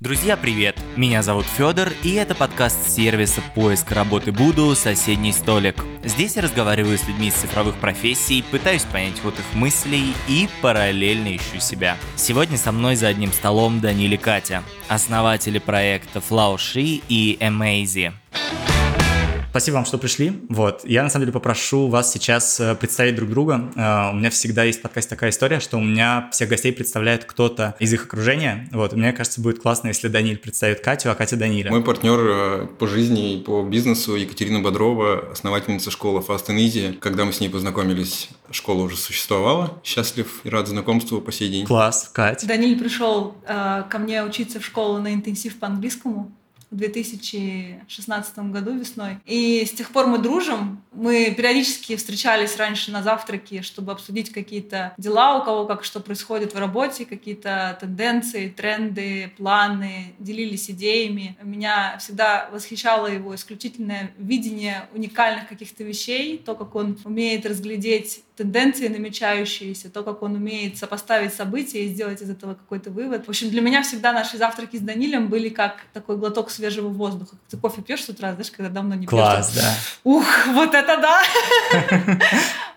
Друзья, привет! Меня зовут Федор, и это подкаст сервиса поиска работы Буду «Соседний столик». Здесь я разговариваю с людьми из цифровых профессий, пытаюсь понять вот их мыслей и параллельно ищу себя. Сегодня со мной за одним столом Данили Катя, основатели проекта Flowshy и Amazy. Спасибо вам, что пришли. Вот, я на самом деле попрошу вас сейчас э, представить друг друга. Э, у меня всегда есть в подкасте такая история, что у меня всех гостей представляет кто-то из их окружения. Вот, мне кажется, будет классно, если Даниль представит Катю, а Катя Даниля. Мой партнер э, по жизни и по бизнесу Екатерина Бодрова, основательница школы Fast and Easy. Когда мы с ней познакомились, школа уже существовала. Счастлив и рад знакомству по сей день. Класс, Катя. Даниль пришел э, ко мне учиться в школу на интенсив по английскому в 2016 году весной. И с тех пор мы дружим. Мы периодически встречались раньше на завтраке, чтобы обсудить какие-то дела, у кого как что происходит в работе, какие-то тенденции, тренды, планы, делились идеями. Меня всегда восхищало его исключительное видение уникальных каких-то вещей, то, как он умеет разглядеть тенденции намечающиеся, то, как он умеет сопоставить события и сделать из этого какой-то вывод. В общем, для меня всегда наши завтраки с Данилем были как такой глоток свежего воздуха. Ты кофе пьешь с утра, знаешь, когда давно не пьешь. Класс, да. Ух, вот это да!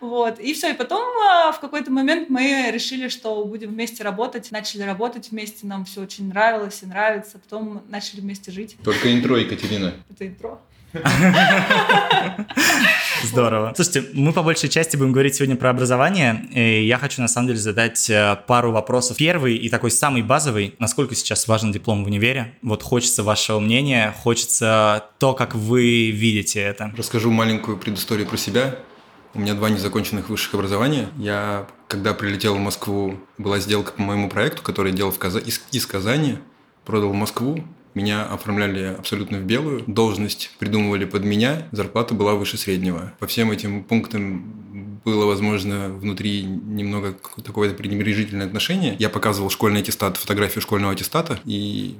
Вот. И все. И потом а, в какой-то момент мы решили, что будем вместе работать. Начали работать вместе. Нам все очень нравилось и нравится. Потом начали вместе жить. Только интро, Екатерина. Это интро. Здорово. Слушайте, мы по большей части будем говорить сегодня про образование. И я хочу на самом деле задать э, пару вопросов. Первый и такой самый базовый. Насколько сейчас важен диплом в универе? Вот хочется вашего мнения, хочется то, как вы видите это. Расскажу маленькую предысторию про себя. У меня два незаконченных высших образования. Я, когда прилетел в Москву, была сделка по моему проекту, который я делал в Каз... из, из Казани, продал в Москву, меня оформляли абсолютно в белую, должность придумывали под меня, зарплата была выше среднего. По всем этим пунктам было, возможно, внутри немного такое пренебрежительное отношение. Я показывал школьный аттестат, фотографию школьного аттестата, и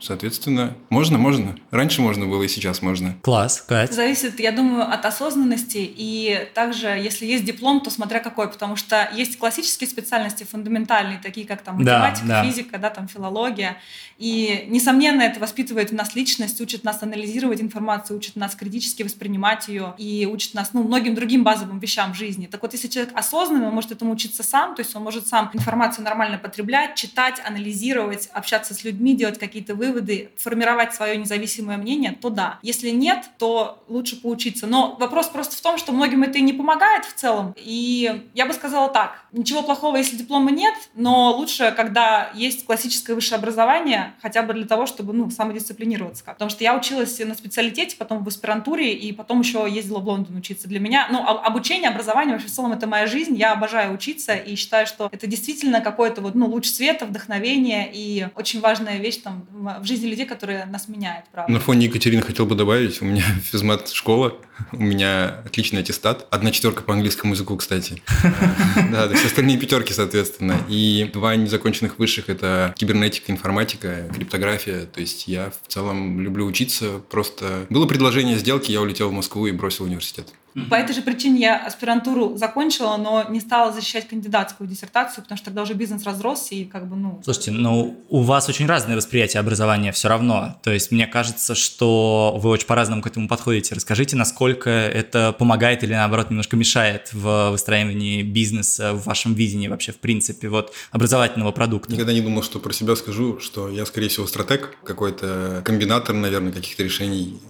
Соответственно, можно, можно. Раньше можно было и сейчас можно. Класс, Кать. Зависит, я думаю, от осознанности. И также, если есть диплом, то смотря какой. Потому что есть классические специальности, фундаментальные, такие как там математика, да, да. физика, да, там филология. И, несомненно, это воспитывает в нас личность, учит нас анализировать информацию, учит нас критически воспринимать ее и учит нас, ну, многим другим базовым вещам в жизни. Так вот, если человек осознанный, он может этому учиться сам, то есть он может сам информацию нормально потреблять, читать, анализировать, общаться с людьми, делать какие-то выводы, выводы, формировать свое независимое мнение, то да. Если нет, то лучше поучиться. Но вопрос просто в том, что многим это и не помогает в целом. И я бы сказала так, ничего плохого, если диплома нет, но лучше, когда есть классическое высшее образование, хотя бы для того, чтобы ну, самодисциплинироваться. Потому что я училась на специалитете, потом в аспирантуре, и потом еще ездила в Лондон учиться. Для меня, ну, обучение, образование, вообще в целом это моя жизнь. Я обожаю учиться и считаю, что это действительно какой-то вот, ну, луч света, вдохновение и очень важная вещь там в жизни людей, которые нас меняют, правда. На фоне Екатерины хотел бы добавить, у меня физмат школа, у меня отличный аттестат, одна четверка по английскому языку, кстати. Да, все остальные пятерки, соответственно. И два незаконченных высших – это кибернетика, информатика, криптография. То есть я в целом люблю учиться, просто было предложение сделки, я улетел в Москву и бросил университет. По этой же причине я аспирантуру закончила, но не стала защищать кандидатскую диссертацию, потому что тогда уже бизнес разросся и как бы, ну... Слушайте, ну у вас очень разное восприятие образования все равно. То есть мне кажется, что вы очень по-разному к этому подходите. Расскажите, насколько это помогает или наоборот немножко мешает в выстраивании бизнеса, в вашем видении вообще в принципе вот образовательного продукта? Никогда не думал, что про себя скажу, что я скорее всего стратег, какой-то комбинатор, наверное, каких-то решений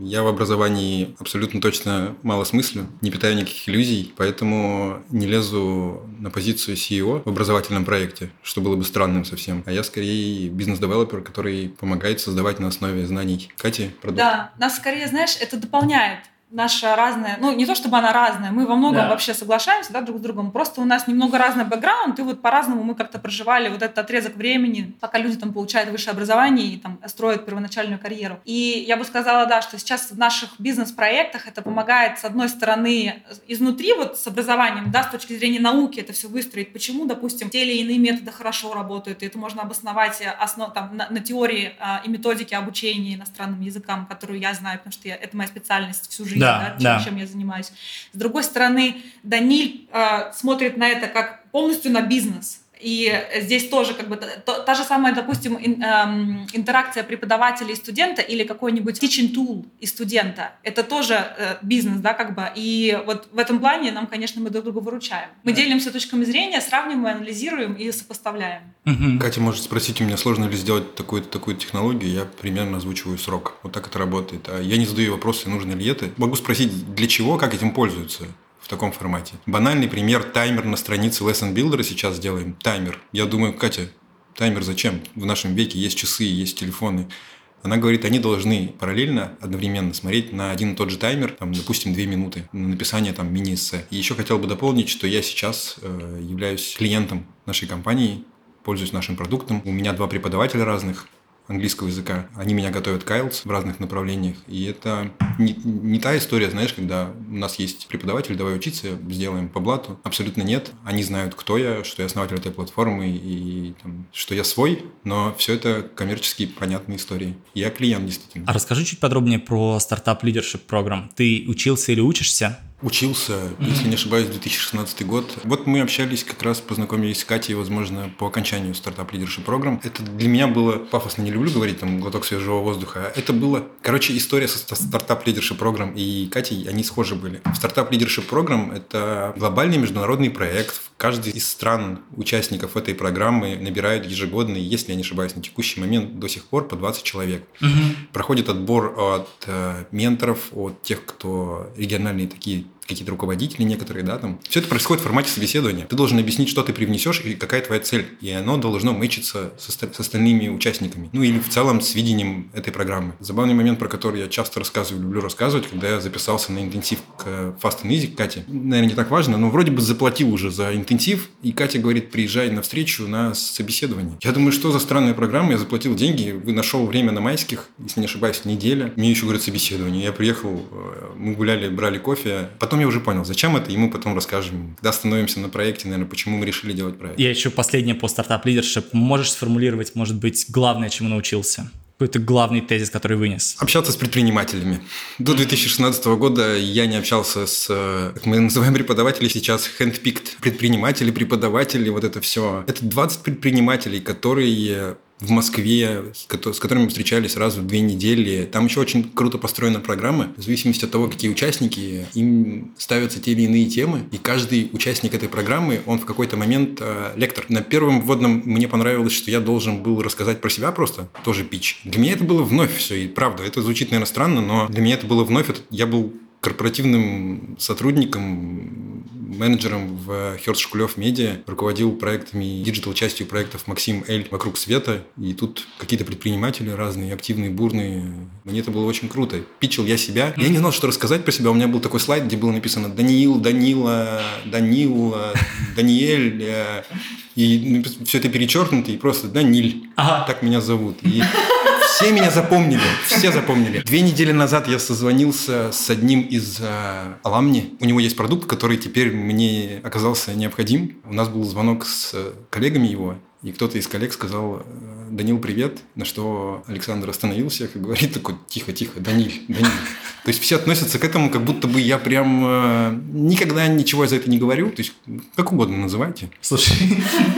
я в образовании абсолютно точно мало смыслю, не питаю никаких иллюзий, поэтому не лезу на позицию CEO в образовательном проекте, что было бы странным совсем. А я скорее бизнес-девелопер, который помогает создавать на основе знаний. Катя, продукт. Да, нас скорее, знаешь, это дополняет наша разная, ну не то чтобы она разная, мы во многом да. вообще соглашаемся да, друг с другом, просто у нас немного разный бэкграунд, и вот по-разному мы как-то проживали вот этот отрезок времени, пока люди там получают высшее образование и там строят первоначальную карьеру. И я бы сказала, да, что сейчас в наших бизнес-проектах это помогает, с одной стороны, изнутри вот с образованием, да, с точки зрения науки это все выстроить, почему, допустим, те или иные методы хорошо работают, и это можно обосновать основ, там, на, на теории а, и методике обучения иностранным языкам, которую я знаю, потому что я, это моя специальность всю жизнь да, да, чем, чем я занимаюсь. С другой стороны, Даниль э, смотрит на это как полностью на бизнес. И здесь тоже как бы та, та же самая, допустим, ин, эм, интеракция преподавателя и студента или какой-нибудь teaching tool и студента. Это тоже э, бизнес, да, как бы. И вот в этом плане нам, конечно, мы друг друга выручаем. Мы да. делимся точками зрения, сравниваем, анализируем и сопоставляем. Угу. Катя может спросить у меня, сложно ли сделать такую-то такую технологию, я примерно озвучиваю срок. Вот так это работает. А я не задаю вопросы, нужно ли это. Могу спросить, для чего, как этим пользуются таком формате. Банальный пример, таймер на странице Lesson Builder сейчас делаем. Таймер. Я думаю, Катя, таймер зачем? В нашем веке есть часы, есть телефоны. Она говорит, они должны параллельно, одновременно смотреть на один и тот же таймер, там, допустим, две минуты на написание там мини-эссе. И еще хотел бы дополнить, что я сейчас э, являюсь клиентом нашей компании, пользуюсь нашим продуктом. У меня два преподавателя разных, английского языка. Они меня готовят к IELTS в разных направлениях. И это не, не та история, знаешь, когда у нас есть преподаватель, давай учиться, сделаем по блату. Абсолютно нет. Они знают, кто я, что я основатель этой платформы и там, что я свой, но все это коммерческие понятные истории. Я клиент, действительно. А расскажи чуть подробнее про стартап лидершип программ. Ты учился или учишься? Учился, mm-hmm. если не ошибаюсь, 2016 год. Вот мы общались, как раз познакомились с Катей, возможно, по окончанию стартап лидершип программ. Это для меня было пафосно, не люблю говорить, там, глоток свежего воздуха. Это было, короче, история со стартап лидершип программ и Катей, они схожи были. Стартап лидершип программ – это глобальный международный проект. Каждый из стран участников этой программы набирают ежегодно, если я не ошибаюсь, на текущий момент до сих пор по 20 человек. Mm-hmm. Проходит отбор от э, менторов, от тех, кто региональные такие какие-то руководители некоторые, да, там. Все это происходит в формате собеседования. Ты должен объяснить, что ты привнесешь и какая твоя цель. И оно должно мэчиться с, с остальными участниками. Ну или в целом с видением этой программы. Забавный момент, про который я часто рассказываю, люблю рассказывать, когда я записался на интенсив к Fast and Easy, к Кате. Наверное, не так важно, но вроде бы заплатил уже за интенсив, и Катя говорит, приезжай на встречу на собеседование. Я думаю, что за странная программа, я заплатил деньги, вы нашел время на майских, если не ошибаюсь, неделя. Мне еще говорят собеседование. Я приехал, э, мы гуляли, брали кофе. Потом я уже понял, зачем это, ему потом расскажем. Когда становимся на проекте, наверное, почему мы решили делать проект. Я еще последнее по стартап лидершип. Можешь сформулировать, может быть, главное, чему научился? какой-то главный тезис, который вынес? Общаться с предпринимателями. До 2016 года я не общался с, как мы называем преподавателей сейчас, handpicked предприниматели, преподаватели, вот это все. Это 20 предпринимателей, которые в Москве, с которыми мы встречались сразу две недели. Там еще очень круто построена программа. В зависимости от того, какие участники, им ставятся те или иные темы. И каждый участник этой программы, он в какой-то момент э, лектор. На первом вводном мне понравилось, что я должен был рассказать про себя просто, тоже пич. Для меня это было вновь все. И правда, это звучит, наверное, странно, но для меня это было вновь. Это, я был корпоративным сотрудником, менеджером в Hearst Shkulev Media, руководил проектами, digital частью проектов Maxim, Elle, «Вокруг света». И тут какие-то предприниматели разные, активные, бурные. Мне это было очень круто. Питчил я себя. Я не знал, что рассказать про себя. У меня был такой слайд, где было написано «Даниил», «Данила», «Данил», «Даниэль». И все это перечеркнуто, и просто «Даниль». Ага. Так меня зовут. И все меня запомнили, все запомнили. Две недели назад я созвонился с одним из э, аламни. У него есть продукт, который теперь мне оказался необходим. У нас был звонок с коллегами его, и кто-то из коллег сказал, э, Данил, привет, на что Александр остановился и говорит такой, тихо, тихо, Даниль, Даниль. То есть все относятся к этому, как будто бы я прям э, никогда ничего за это не говорю. То есть как угодно называйте. Слушай.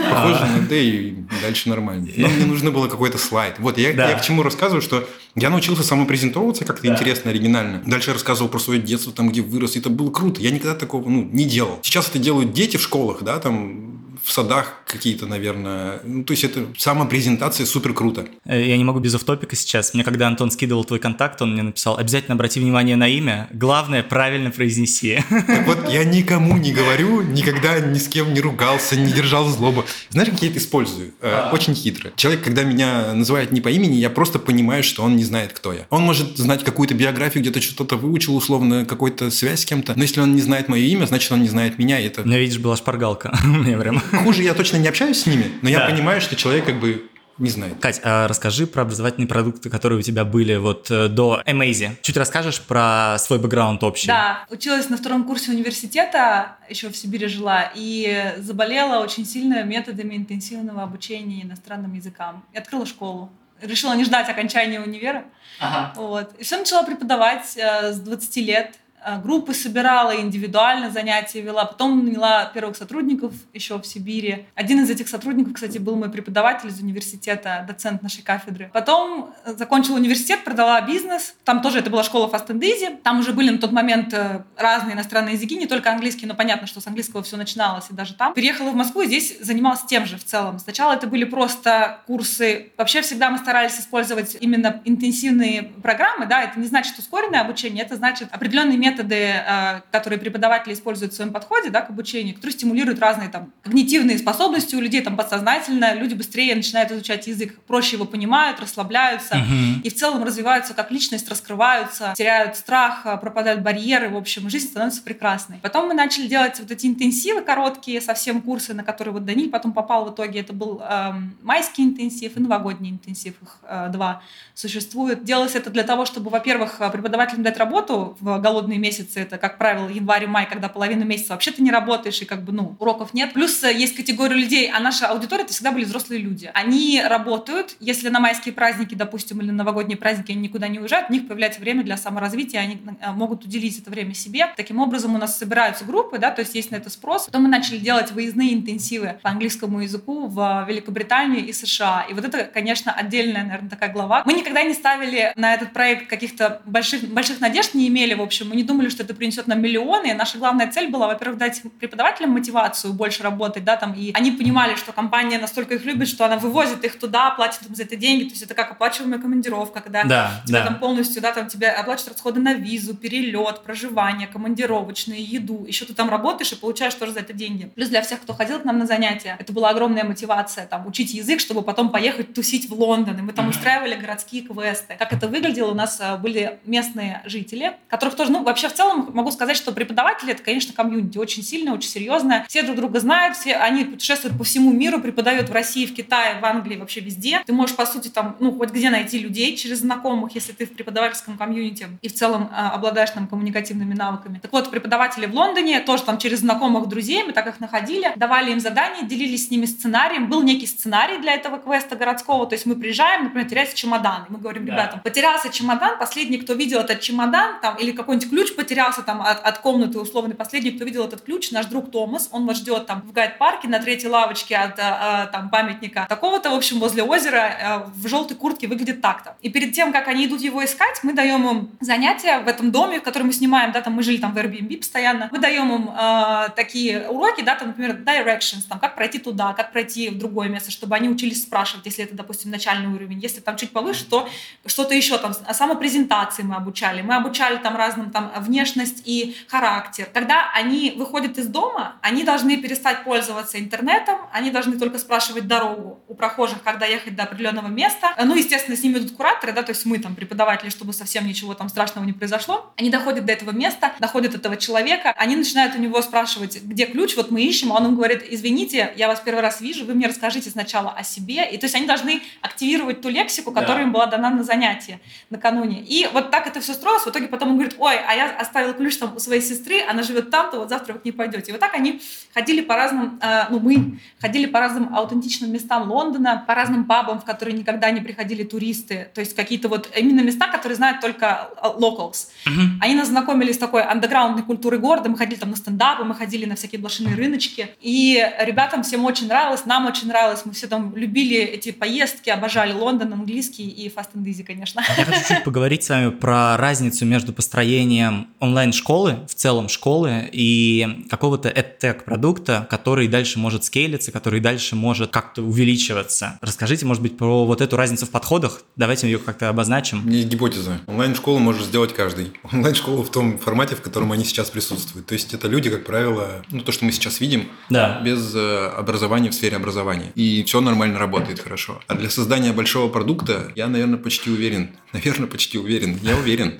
Похоже на да и дальше нормально. Но мне нужно было какой-то слайд. Вот я, да. я к чему рассказываю, что я научился самопрезентовываться как-то да. интересно, оригинально. Дальше я рассказывал про свое детство, там, где вырос. И это было круто. Я никогда такого ну, не делал. Сейчас это делают дети в школах, да, там в садах какие-то, наверное. Ну, то есть это самопрезентация супер круто. Э, я не могу без автопика сейчас. Мне когда Антон скидывал твой контакт, он мне написал, обязательно обрати внимание на имя, главное правильно произнеси. Так вот, я никому не говорю, никогда ни с кем не ругался, не держал злобу. Знаешь, какие я это использую? Э, очень хитро. Человек, когда меня называет не по имени, я просто понимаю, что он не знает, кто я. Он может знать какую-то биографию, где-то что-то выучил, условно, какую-то связь с кем-то. Но если он не знает мое имя, значит, он не знает меня. И это... У меня, видишь, была шпаргалка. Мне прям Хуже я точно не общаюсь с ними, но я да. понимаю, что человек как бы не знает. Кать, а расскажи про образовательные продукты, которые у тебя были вот э, до Amazing. Чуть расскажешь про свой бэкграунд общий? Да, училась на втором курсе университета, еще в Сибири жила, и заболела очень сильно методами интенсивного обучения иностранным языкам. И открыла школу. Решила не ждать окончания универа. Ага. Вот. И все начала преподавать э, с 20 лет группы собирала, индивидуально занятия вела. Потом наняла первых сотрудников еще в Сибири. Один из этих сотрудников, кстати, был мой преподаватель из университета, доцент нашей кафедры. Потом э, закончила университет, продала бизнес. Там тоже это была школа and Easy. Там уже были на тот момент э, разные иностранные языки, не только английский, но понятно, что с английского все начиналось и даже там. Переехала в Москву и здесь занималась тем же в целом. Сначала это были просто курсы. Вообще всегда мы старались использовать именно интенсивные программы, да, это не значит ускоренное обучение, это значит определенные методы, э, которые преподаватели используют в своем подходе, да, к обучению, которые стимулируют разные там когнитивные способности у людей, там подсознательно, люди быстрее начинают изучать язык, проще его понимают, расслабляются uh-huh. и в целом развиваются как личность, раскрываются, теряют страх, э, пропадают барьеры, в общем, жизнь становится прекрасной. Потом мы начали делать вот эти интенсивы короткие, совсем курсы, на которые вот Даниль потом попал в итоге, это был эм, майский интенсив и новогодний интенсив, их э, два существует. Делалось это для того, чтобы, во-первых, преподавателям дать работу в голодные месяцы, это, как правило, январь и май, когда половину месяца вообще ты не работаешь и как бы, ну, уроков нет. Плюс э, есть категория людей, а наша аудитория это всегда были взрослые люди. Они работают, если на майские праздники, допустим, или на новогодние праздники они никуда не уезжают, у них появляется время для саморазвития, они э, могут уделить это время себе. Таким образом у нас собираются группы, да, то есть есть на это спрос. Потом мы начали делать выездные интенсивы по английскому языку в Великобританию и США. И вот это, конечно, отдельная, наверное, такая глава. Мы никогда не ставили на этот проект каких-то больших, больших надежд, не имели, в общем. Мы не думали, что это принесет нам миллионы. И наша главная цель была, во-первых, дать преподавателям мотивацию больше работать, да, там, и они понимали, что компания настолько их любит, что она вывозит их туда, платит им за это деньги, то есть это как оплачиваемая командировка, когда да, тебе да. там полностью, да, там тебе оплачивают расходы на визу, перелет, проживание, командировочные, еду, еще ты там работаешь и получаешь тоже за это деньги. Плюс для всех, кто ходил к нам на занятия, это была огромная мотивация, там, учить язык, чтобы потом поехать тусить в Лондон, и мы там устраивали городские квесты. Как это выглядело, у нас э, были местные жители, которых тоже, ну, вообще в целом могу сказать, что преподаватели это, конечно, комьюнити очень сильное, очень серьезное. Все друг друга знают, все они путешествуют по всему миру, преподают в России, в Китае, в Англии, вообще везде. Ты можешь, по сути, там, ну, хоть где найти людей через знакомых, если ты в преподавательском комьюнити и в целом э, обладаешь там коммуникативными навыками. Так вот, преподаватели в Лондоне тоже там через знакомых друзей, мы так их находили, давали им задания, делились с ними сценарием. Был некий сценарий для этого квеста городского, то есть мы приезжаем, например, теряется чемодан, и мы говорим ребятам, потерялся чемодан, последний, кто видел этот чемодан, там, или какой-нибудь ключ потерялся там от, от комнаты условный, последний, кто видел этот ключ, наш друг Томас, он вас ждет там в гайд-парке на третьей лавочке от а, там памятника. Такого-то, в общем, возле озера а, в желтой куртке выглядит так-то. И перед тем, как они идут его искать, мы даем им занятия в этом доме, в котором мы снимаем, да, там мы жили там в Airbnb постоянно, мы даем им а, такие уроки, да, там, например, directions, там, как пройти туда, как пройти в другое место, чтобы они учились спрашивать, если это, допустим, начальный уровень, если там чуть повыше, то что-то еще там, самопрезентации мы обучали, мы обучали там разным там внешность и характер. Когда они выходят из дома, они должны перестать пользоваться интернетом, они должны только спрашивать дорогу у прохожих, когда ехать до определенного места. Ну, естественно, с ними идут кураторы, да, то есть мы там преподаватели, чтобы совсем ничего там страшного не произошло. Они доходят до этого места, находят этого человека, они начинают у него спрашивать, где ключ, вот мы ищем, а он им говорит, извините, я вас первый раз вижу, вы мне расскажите сначала о себе. И то есть они должны активировать ту лексику, которая да. им была дана на занятии накануне. И вот так это все строилось. В итоге потом он говорит, ой, а я оставил ключ там у своей сестры, она живет там-то, вот завтра вы к ней пойдете. И вот так они ходили по разным, э, ну мы ходили по разным аутентичным местам Лондона, по разным пабам, в которые никогда не приходили туристы. То есть какие-то вот именно места, которые знают только э, locals. Uh-huh. Они нас знакомили с такой андеграундной культурой города. Мы ходили там на стендапы, мы ходили на всякие блошиные рыночки. И ребятам всем очень нравилось, нам очень нравилось. Мы все там любили эти поездки, обожали Лондон, английский и Fast and Easy, конечно. Я хочу чуть поговорить с вами про разницу между построением онлайн-школы, в целом школы, и какого-то EdTech продукта, который дальше может скейлиться, который дальше может как-то увеличиваться. Расскажите, может быть, про вот эту разницу в подходах. Давайте ее как-то обозначим. Есть гипотеза. Онлайн-школу может сделать каждый. Онлайн-школу в том формате, в котором они сейчас присутствуют. То есть это люди, как правило, ну то, что мы сейчас видим, да. без э, образования в сфере образования. И все нормально работает хорошо. А для создания большого продукта я, наверное, почти уверен, наверное, почти уверен, я уверен,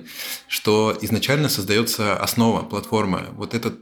что изначально создается основа, платформа, вот этот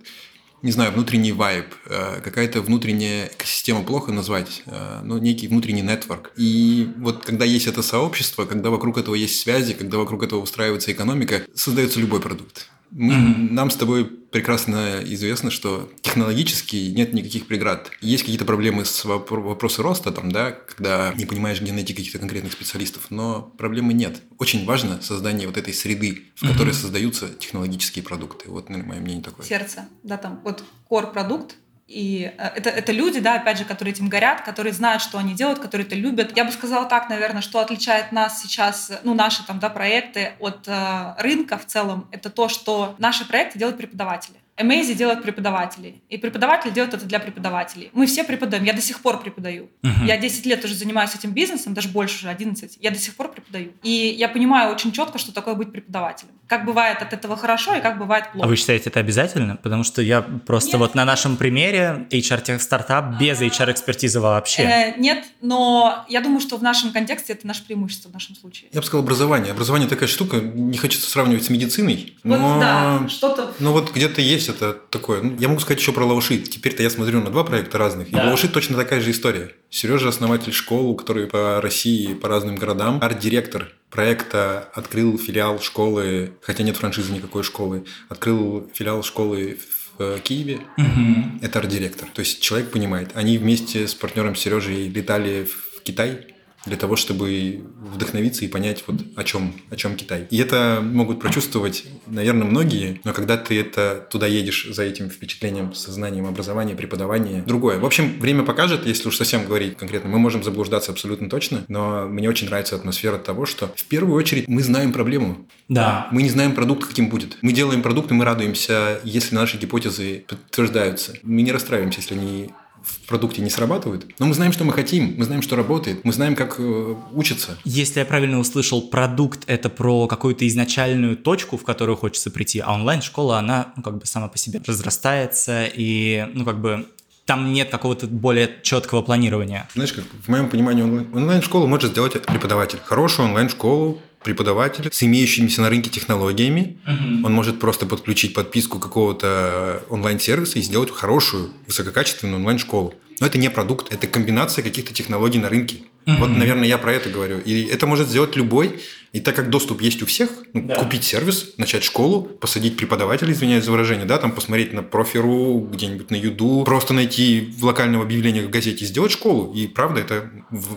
не знаю, внутренний вайб, э, какая-то внутренняя экосистема плохо назвать, э, но некий внутренний нетворк. И вот когда есть это сообщество, когда вокруг этого есть связи, когда вокруг этого устраивается экономика, создается любой продукт. Мы, mm-hmm. Нам с тобой прекрасно известно, что технологически нет никаких преград. Есть какие-то проблемы с вопросом роста, там, да, когда не понимаешь, где найти каких-то конкретных специалистов, но проблемы нет. Очень важно создание вот этой среды, в которой mm-hmm. создаются технологические продукты. Вот, наверное, мое мнение такое. Сердце, да, там, вот core продукт, и э, это, это люди, да, опять же, которые этим горят, которые знают, что они делают, которые это любят. Я бы сказала так, наверное, что отличает нас сейчас, ну, наши там, да, проекты от э, рынка в целом, это то, что наши проекты делают преподаватели. Amazing делают преподаватели. И преподаватели делают это для преподавателей. Мы все преподаем. Я до сих пор преподаю. Uh-huh. Я 10 лет уже занимаюсь этим бизнесом, даже больше уже, 11. Я до сих пор преподаю. И я понимаю очень четко, что такое быть преподавателем. Как бывает от этого хорошо и как бывает плохо. А вы считаете это обязательно? Потому что я просто нет. вот на нашем примере HR-стартап без HR-экспертизы вообще. Э, нет, но я думаю, что в нашем контексте это наше преимущество в нашем случае. Я бы сказал образование. Образование такая штука, не хочется сравнивать с медициной. Вот но... да, что-то... Но вот где-то есть это такое. Ну, я могу сказать еще про Лавушит. Теперь-то я смотрю на два проекта разных. Да. И точно такая же история. Сережа основатель школы, который по России, по разным городам, арт-директор проекта открыл филиал школы, хотя нет франшизы никакой школы, открыл филиал школы в Киеве. Угу. Это арт-директор. То есть человек понимает. Они вместе с партнером Сережей летали в Китай для того, чтобы вдохновиться и понять, вот о чем, о чем Китай. И это могут прочувствовать, наверное, многие, но когда ты это туда едешь за этим впечатлением, сознанием образования, преподавания, другое. В общем, время покажет, если уж совсем говорить конкретно, мы можем заблуждаться абсолютно точно, но мне очень нравится атмосфера того, что в первую очередь мы знаем проблему. Да. Мы не знаем продукт, каким будет. Мы делаем продукт, и мы радуемся, если наши гипотезы подтверждаются. Мы не расстраиваемся, если они в продукте не срабатывают, но мы знаем, что мы хотим, мы знаем, что работает, мы знаем, как э, учиться. Если я правильно услышал, продукт — это про какую-то изначальную точку, в которую хочется прийти, а онлайн-школа, она ну, как бы сама по себе разрастается, и ну как бы там нет какого-то более четкого планирования. Знаешь, как в моем понимании онлайн-школу может сделать преподаватель. Хорошую онлайн-школу преподаватель с имеющимися на рынке технологиями. Uh-huh. Он может просто подключить подписку какого-то онлайн-сервиса и сделать хорошую, высококачественную онлайн-школу. Но это не продукт, это комбинация каких-то технологий на рынке. Uh-huh. Вот, наверное, я про это говорю. И это может сделать любой. И так как доступ есть у всех, ну, да. купить сервис, начать школу, посадить преподавателя, извиняюсь за выражение, да, там посмотреть на профиру, где-нибудь на Юду, просто найти в локальном объявлении в газете, сделать школу. И правда, это,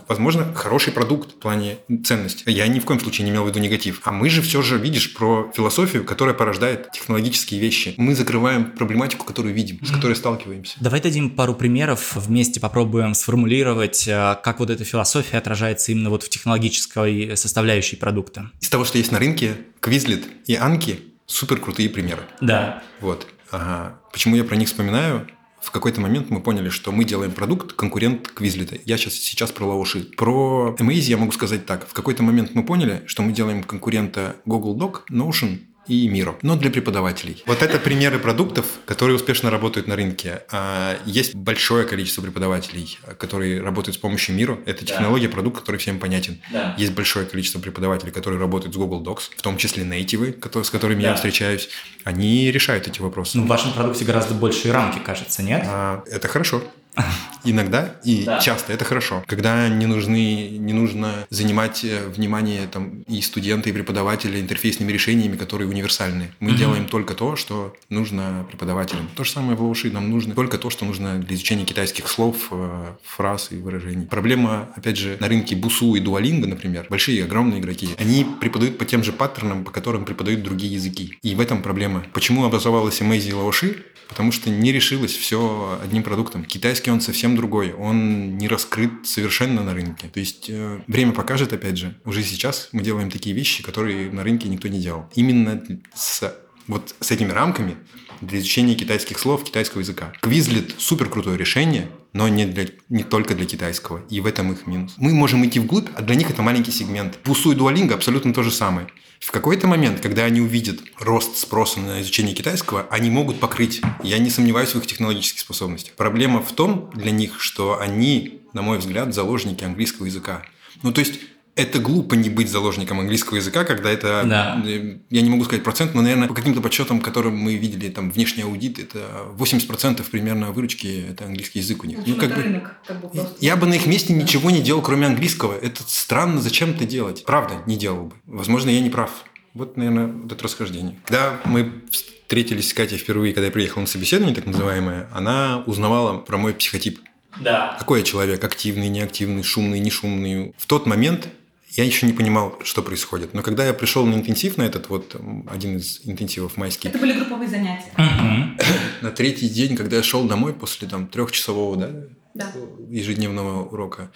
возможно, хороший продукт в плане ценности. Я ни в коем случае не имел в виду негатив. А мы же все же, видишь, про философию, которая порождает технологические вещи. Мы закрываем проблематику, которую видим, с которой сталкиваемся. Давай дадим пару примеров, вместе попробуем сформулировать, э, как вот эта философия отражается именно вот в технологической составляющей продукта продукта. Из того, что есть на рынке, Quizlet и Анки – супер крутые примеры. Да. Вот. Ага. Почему я про них вспоминаю? В какой-то момент мы поняли, что мы делаем продукт, конкурент Quizlet. Я сейчас, сейчас про Лауши. Про Amaze я могу сказать так. В какой-то момент мы поняли, что мы делаем конкурента Google Doc, Notion и миру, но для преподавателей. Вот это примеры продуктов, которые успешно работают на рынке. А, есть большое количество преподавателей, которые работают с помощью миру. Это технология, продукт, который всем понятен. Да. Есть большое количество преподавателей, которые работают с Google Docs, в том числе нейтивы, с которыми да. я встречаюсь. Они решают эти вопросы. Но ну, в вашем продукте гораздо большие рамки, кажется, нет? А, это хорошо. Иногда и да. часто это хорошо. Когда не нужны, не нужно занимать э, внимание там и студента, и преподавателя интерфейсными решениями, которые универсальны. Мы угу. делаем только то, что нужно преподавателям. То же самое в Лауши. Нам нужно только то, что нужно для изучения китайских слов, э, фраз и выражений. Проблема, опять же, на рынке Бусу и Дуалинга, например, большие, огромные игроки, они преподают по тем же паттернам, по которым преподают другие языки. И в этом проблема. Почему образовалась Amazing Лауши? Потому что не решилось все одним продуктом. Китайский он совсем другой, он не раскрыт совершенно на рынке. То есть э, время покажет, опять же, уже сейчас мы делаем такие вещи, которые на рынке никто не делал. Именно с вот с этими рамками для изучения китайских слов, китайского языка. Quizlet – супер крутое решение, но не, для, не только для китайского. И в этом их минус. Мы можем идти вглубь, а для них это маленький сегмент. Пусу и Duolingo абсолютно то же самое. В какой-то момент, когда они увидят рост спроса на изучение китайского, они могут покрыть. Я не сомневаюсь в их технологических способностях. Проблема в том для них, что они, на мой взгляд, заложники английского языка. Ну, то есть это глупо не быть заложником английского языка, когда это, да. Э, я не могу сказать процент, но, наверное, по каким-то подсчетам, которым мы видели, там, внешний аудит, это 80% примерно выручки, это английский язык у них. Ну, как бы, рынок, как бы просто... Я бы на их месте ничего не делал, кроме английского. Это странно, зачем это делать? Правда, не делал бы. Возможно, я не прав. Вот, наверное, вот это расхождение. Да, мы встретились с Катей впервые, когда я приехал на собеседование, так называемое, она узнавала про мой психотип. Да. Какой я человек, активный, неактивный, шумный, не шумный. В тот момент я еще не понимал, что происходит. Но когда я пришел на интенсив, на этот вот один из интенсивов майский. Это были групповые занятия. На третий день, когда я шел домой после там трехчасового да, да. ежедневного урока,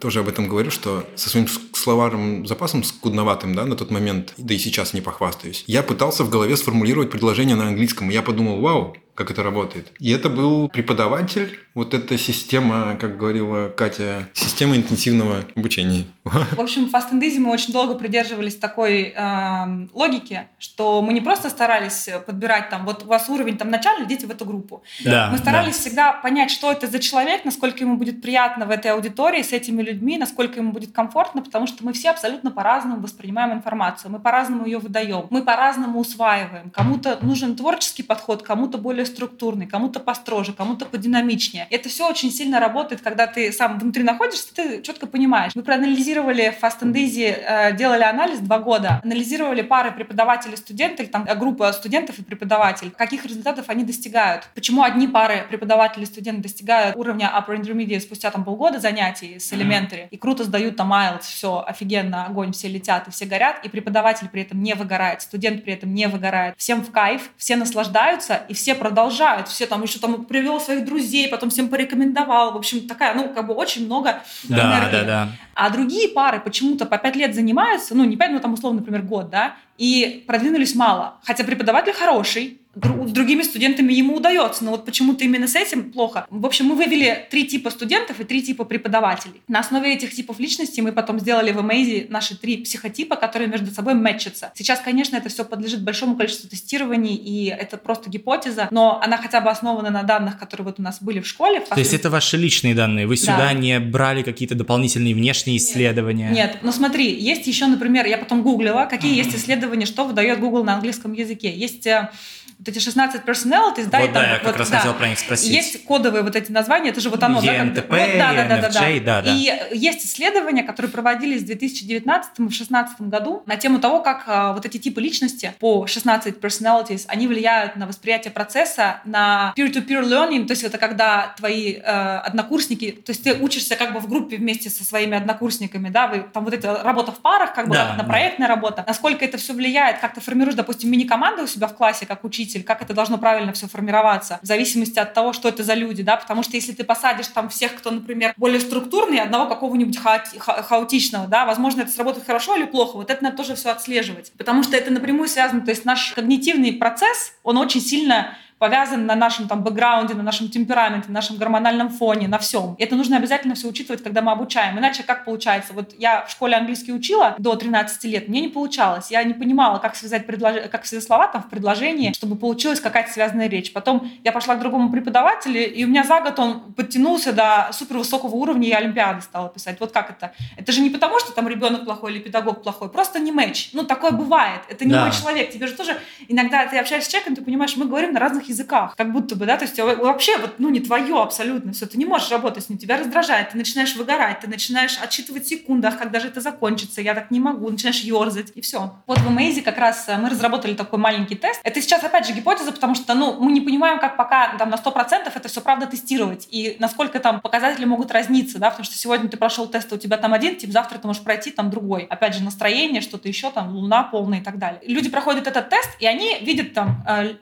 тоже об этом говорю, что со своим словарным запасом скудноватым, да, на тот момент, да и сейчас не похвастаюсь, я пытался в голове сформулировать предложение на английском, и я подумал, вау, как это работает. И это был преподаватель, вот эта система, как говорила Катя, система интенсивного обучения. В общем, в Fast and Easy мы очень долго придерживались такой э, логики, что мы не просто старались подбирать там, вот у вас уровень там начальный, идите в эту группу. Да, мы старались да. всегда понять, что это за человек, насколько ему будет приятно в этой аудитории с этими людьми, насколько ему будет комфортно, потому что мы все абсолютно по-разному воспринимаем информацию, мы по-разному ее выдаем, мы по-разному усваиваем. Кому-то нужен творческий подход, кому-то более структурный, кому-то построже, кому-то подинамичнее. Это все очень сильно работает, когда ты сам внутри находишься, ты четко понимаешь. Мы проанализировали Fast and Easy, э, делали анализ два года, анализировали пары преподавателей студентов, там э, группа студентов и преподавателей, каких результатов они достигают. Почему одни пары преподавателей студентов достигают уровня Upper Intermediate спустя там полгода занятий с Elementary и круто сдают там IELTS, все офигенно, огонь, все летят и все горят, и преподаватель при этом не выгорает, студент при этом не выгорает. Всем в кайф, все наслаждаются, и все продолжают продолжают, все там еще там привел своих друзей, потом всем порекомендовал, в общем, такая, ну, как бы очень много да, энергии. Да, да. А другие пары почему-то по пять лет занимаются, ну, не пять, ну, там, условно, например, год, да, и продвинулись мало. Хотя преподаватель хороший, с другими студентами ему удается, но вот почему-то именно с этим плохо. В общем, мы вывели три типа студентов и три типа преподавателей. На основе этих типов личности мы потом сделали в Amaze наши три психотипа, которые между собой мэтчатся. Сейчас, конечно, это все подлежит большому количеству тестирований, и это просто гипотеза, но она хотя бы основана на данных, которые вот у нас были в школе. То есть это ваши личные данные? Вы сюда да. не брали какие-то дополнительные внешние исследования? Нет, нет. но смотри, есть еще, например, я потом гуглила, какие mm-hmm. есть исследования, что выдает Google на английском языке. Есть э, вот эти 16 personalities, да, вот, и там, да, я как раз да, хотел про них спросить. Есть кодовые вот эти названия, это же вот оно, ENTP, да, вот, да, да, да, да, да. да, да. И есть исследования, которые проводились в 2019 и 2016 году на тему того, как а, вот эти типы личности по 16 personalities, они влияют на восприятие процесса, на peer-to-peer learning, то есть это когда твои э, однокурсники, то есть ты учишься как бы в группе вместе со своими однокурсниками, да, вы там вот эта работа в парах, как бы да, на проектная да. работа, насколько это все влияет, как ты формируешь, допустим, мини-команды у себя в классе, как учитель, как это должно правильно все формироваться, в зависимости от того, что это за люди, да, потому что если ты посадишь там всех, кто, например, более структурный, одного какого-нибудь хаоти- ха- хаотичного, да, возможно, это сработает хорошо или плохо, вот это надо тоже все отслеживать, потому что это напрямую связано, то есть наш когнитивный процесс, он очень сильно повязан на нашем там бэкграунде, на нашем темпераменте, на нашем гормональном фоне, на всем. И это нужно обязательно все учитывать, когда мы обучаем. Иначе как получается? Вот я в школе английский учила до 13 лет, мне не получалось. Я не понимала, как связать, предлож... как связать слова там в предложении, чтобы получилась какая-то связанная речь. Потом я пошла к другому преподавателю, и у меня за год он подтянулся до супер высокого уровня, и Олимпиады стала писать. Вот как это? Это же не потому, что там ребенок плохой или педагог плохой, просто не матч. Ну, такое бывает. Это не да. мой человек. Тебе же тоже иногда ты общаешься с человеком, ты понимаешь, мы говорим на разных языках, как будто бы, да, то есть вообще вот, ну, не твое абсолютно все, ты не можешь работать с ним, тебя раздражает, ты начинаешь выгорать, ты начинаешь отсчитывать в секундах, когда же это закончится, я так не могу, начинаешь ерзать, и все. Вот в Amaze как раз э, мы разработали такой маленький тест. Это сейчас, опять же, гипотеза, потому что, ну, мы не понимаем, как пока там на 100% это все правда тестировать, и насколько там показатели могут разниться, да, потому что сегодня ты прошел тест, у тебя там один тип, завтра ты можешь пройти там другой. Опять же, настроение, что-то еще, там, луна полная и так далее. Люди проходят этот тест, и они видят там э,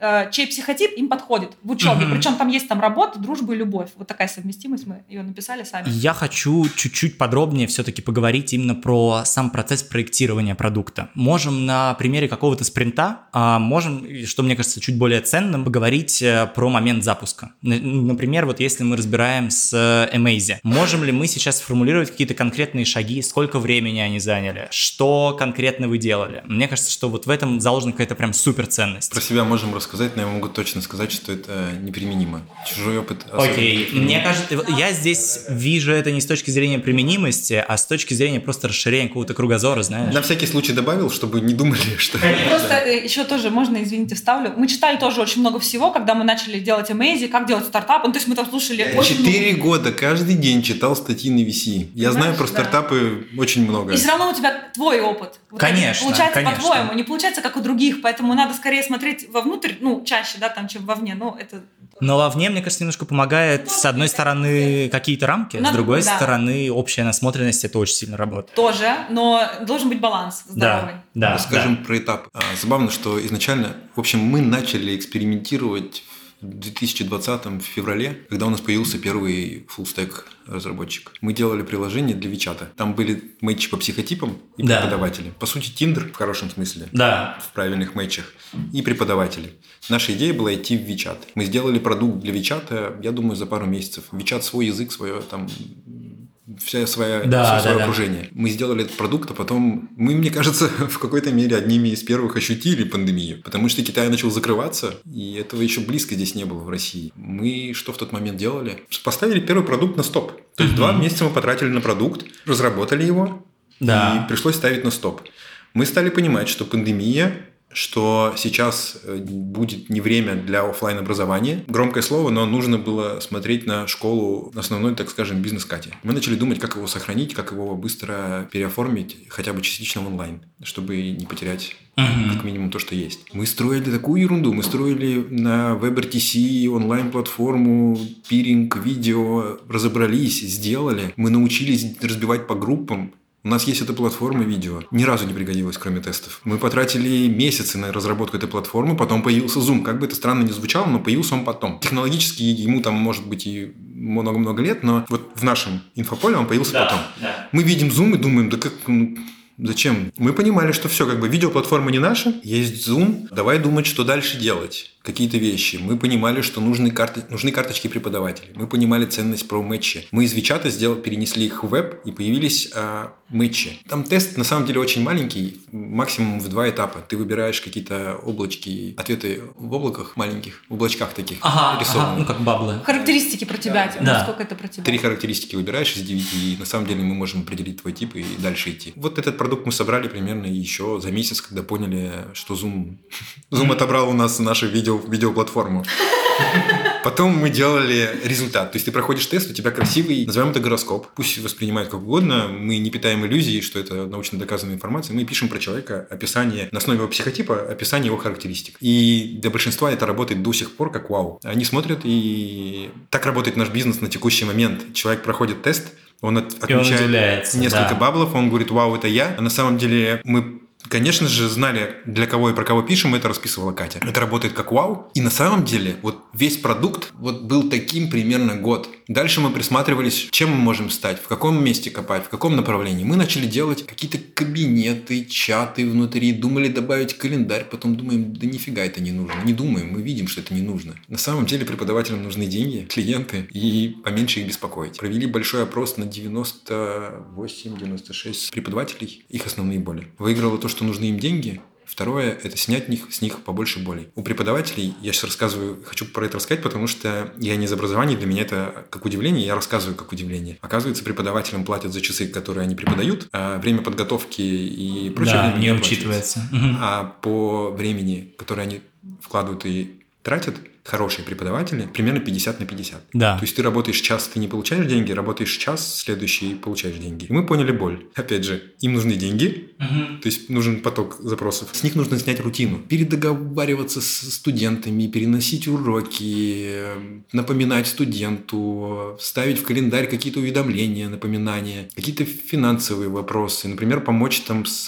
э чей психотип им подходит в учебе. Угу. Причем там есть там работа, дружба и любовь. Вот такая совместимость, мы ее написали сами. Я хочу чуть-чуть подробнее все-таки поговорить именно про сам процесс проектирования продукта. Можем на примере какого-то спринта, а можем, что мне кажется чуть более ценным, поговорить э, про момент запуска. Например, вот если мы разбираем с Amaze, можем ли мы сейчас сформулировать какие-то конкретные шаги, сколько времени они заняли, что конкретно вы делали? Мне кажется, что вот в этом заложена какая-то прям супер ценность. Про себя можем рассказать, но я могу точно сказать, что это неприменимо. Чужой опыт. Окей, okay. мне кажется, я здесь вижу это не с точки зрения применимости, а с точки зрения просто расширения какого-то кругозора, знаешь. На всякий случай добавил, чтобы не думали, что... Просто э, еще тоже, можно, извините, вставлю. Мы читали тоже очень много всего, когда мы начали делать Amazing, как делать стартап. Ну, то есть мы там слушали Четыре года каждый день читал статьи на VC. Я знаю про стартапы очень много. И все равно у тебя твой опыт. Конечно, Получается по-твоему, не получается как у других, поэтому надо скорее смотреть вовнутрь, ну, чаще, да, там, чем вовне, ну, это... Но вовне, мне кажется, немножко помогает, ну, с одной стороны, какие-то рамки, надо, с другой да. стороны, общая насмотренность, это очень сильно работает. Тоже, но должен быть баланс здоровый. Да, да. Скажем да. про этап. А, забавно, что изначально, в общем, мы начали экспериментировать в 2020 в феврале, когда у нас появился первый stack разработчик. Мы делали приложение для Вичата. Там были матчи по психотипам и да. преподаватели. По сути, Тиндер в хорошем смысле. Да. В правильных матчах. И преподаватели. Наша идея была идти в Вичат. Мы сделали продукт для Вичата, я думаю, за пару месяцев. Вичат свой язык, свое там вся своя, да, все свое да, окружение. Мы сделали этот продукт, а потом мы, мне кажется, в какой-то мере одними из первых ощутили пандемию, потому что Китай начал закрываться, и этого еще близко здесь не было в России. Мы что в тот момент делали? Поставили первый продукт на стоп. То есть два месяца мы потратили на продукт, разработали его, да. и пришлось ставить на стоп. Мы стали понимать, что пандемия что сейчас э, будет не время для офлайн образования. Громкое слово, но нужно было смотреть на школу основной, так скажем, бизнес-кате. Мы начали думать, как его сохранить, как его быстро переоформить, хотя бы частично в онлайн, чтобы не потерять uh-huh. как минимум то, что есть. Мы строили такую ерунду. Мы строили на WebRTC онлайн-платформу, пиринг, видео, разобрались, сделали. Мы научились разбивать по группам, у нас есть эта платформа видео. Ни разу не пригодилась, кроме тестов. Мы потратили месяцы на разработку этой платформы, потом появился Zoom. Как бы это странно не звучало, но появился он потом. Технологически ему там может быть и много-много лет, но вот в нашем инфополе он появился да, потом. Да. Мы видим Zoom и думаем, да как... Ну, Зачем? Мы понимали, что все, как бы видеоплатформа не наша, есть Zoom, давай думать, что дальше делать какие-то вещи. Мы понимали, что нужны, карты, нужны карточки преподавателей. Мы понимали ценность про матчи. Мы из Вичата сделали, перенесли их в веб и появились а, матчи. Там тест на самом деле очень маленький, максимум в два этапа. Ты выбираешь какие-то облачки, ответы в облаках маленьких, в облачках таких ага, ага, ну как баблы. Характеристики про тебя, да. насколько это про тебя. Три характеристики выбираешь из девяти, и на самом деле мы можем определить твой тип и дальше идти. Вот этот продукт мы собрали примерно еще за месяц, когда поняли, что Zoom, Zoom отобрал у нас наши видео видео, видеоплатформу. Потом мы делали результат. То есть ты проходишь тест, у тебя красивый, назовем это гороскоп. Пусть воспринимают как угодно. Мы не питаем иллюзий, что это научно доказанная информация. Мы пишем про человека описание на основе его психотипа, описание его характеристик. И для большинства это работает до сих пор как вау. Они смотрят, и так работает наш бизнес на текущий момент. Человек проходит тест, он от, отмечает он несколько да. баблов, он говорит, вау, это я. А на самом деле мы Конечно же, знали, для кого и про кого пишем, это расписывала Катя. Это работает как вау. И на самом деле, вот весь продукт вот был таким примерно год. Дальше мы присматривались, чем мы можем стать, в каком месте копать, в каком направлении. Мы начали делать какие-то кабинеты, чаты внутри, думали добавить календарь, потом думаем, да нифига это не нужно. Не думаем, мы видим, что это не нужно. На самом деле преподавателям нужны деньги, клиенты, и поменьше их беспокоить. Провели большой опрос на 98-96 преподавателей, их основные боли. Выиграло то, что нужны им деньги, Второе – это снять них, с них побольше болей. У преподавателей, я сейчас рассказываю, хочу про это рассказать, потому что я не из образования, для меня это как удивление, я рассказываю как удивление. Оказывается, преподавателям платят за часы, которые они преподают, а время подготовки и прочее да, время не, не учитывается. А по времени, которое они вкладывают и тратят, хорошие преподаватели, примерно 50 на 50. Да. То есть ты работаешь час, ты не получаешь деньги, работаешь час, следующий получаешь деньги. И мы поняли боль. Опять же, им нужны деньги, угу. то есть нужен поток запросов. С них нужно снять рутину. Передоговариваться с студентами, переносить уроки, напоминать студенту, ставить в календарь какие-то уведомления, напоминания, какие-то финансовые вопросы. Например, помочь там с,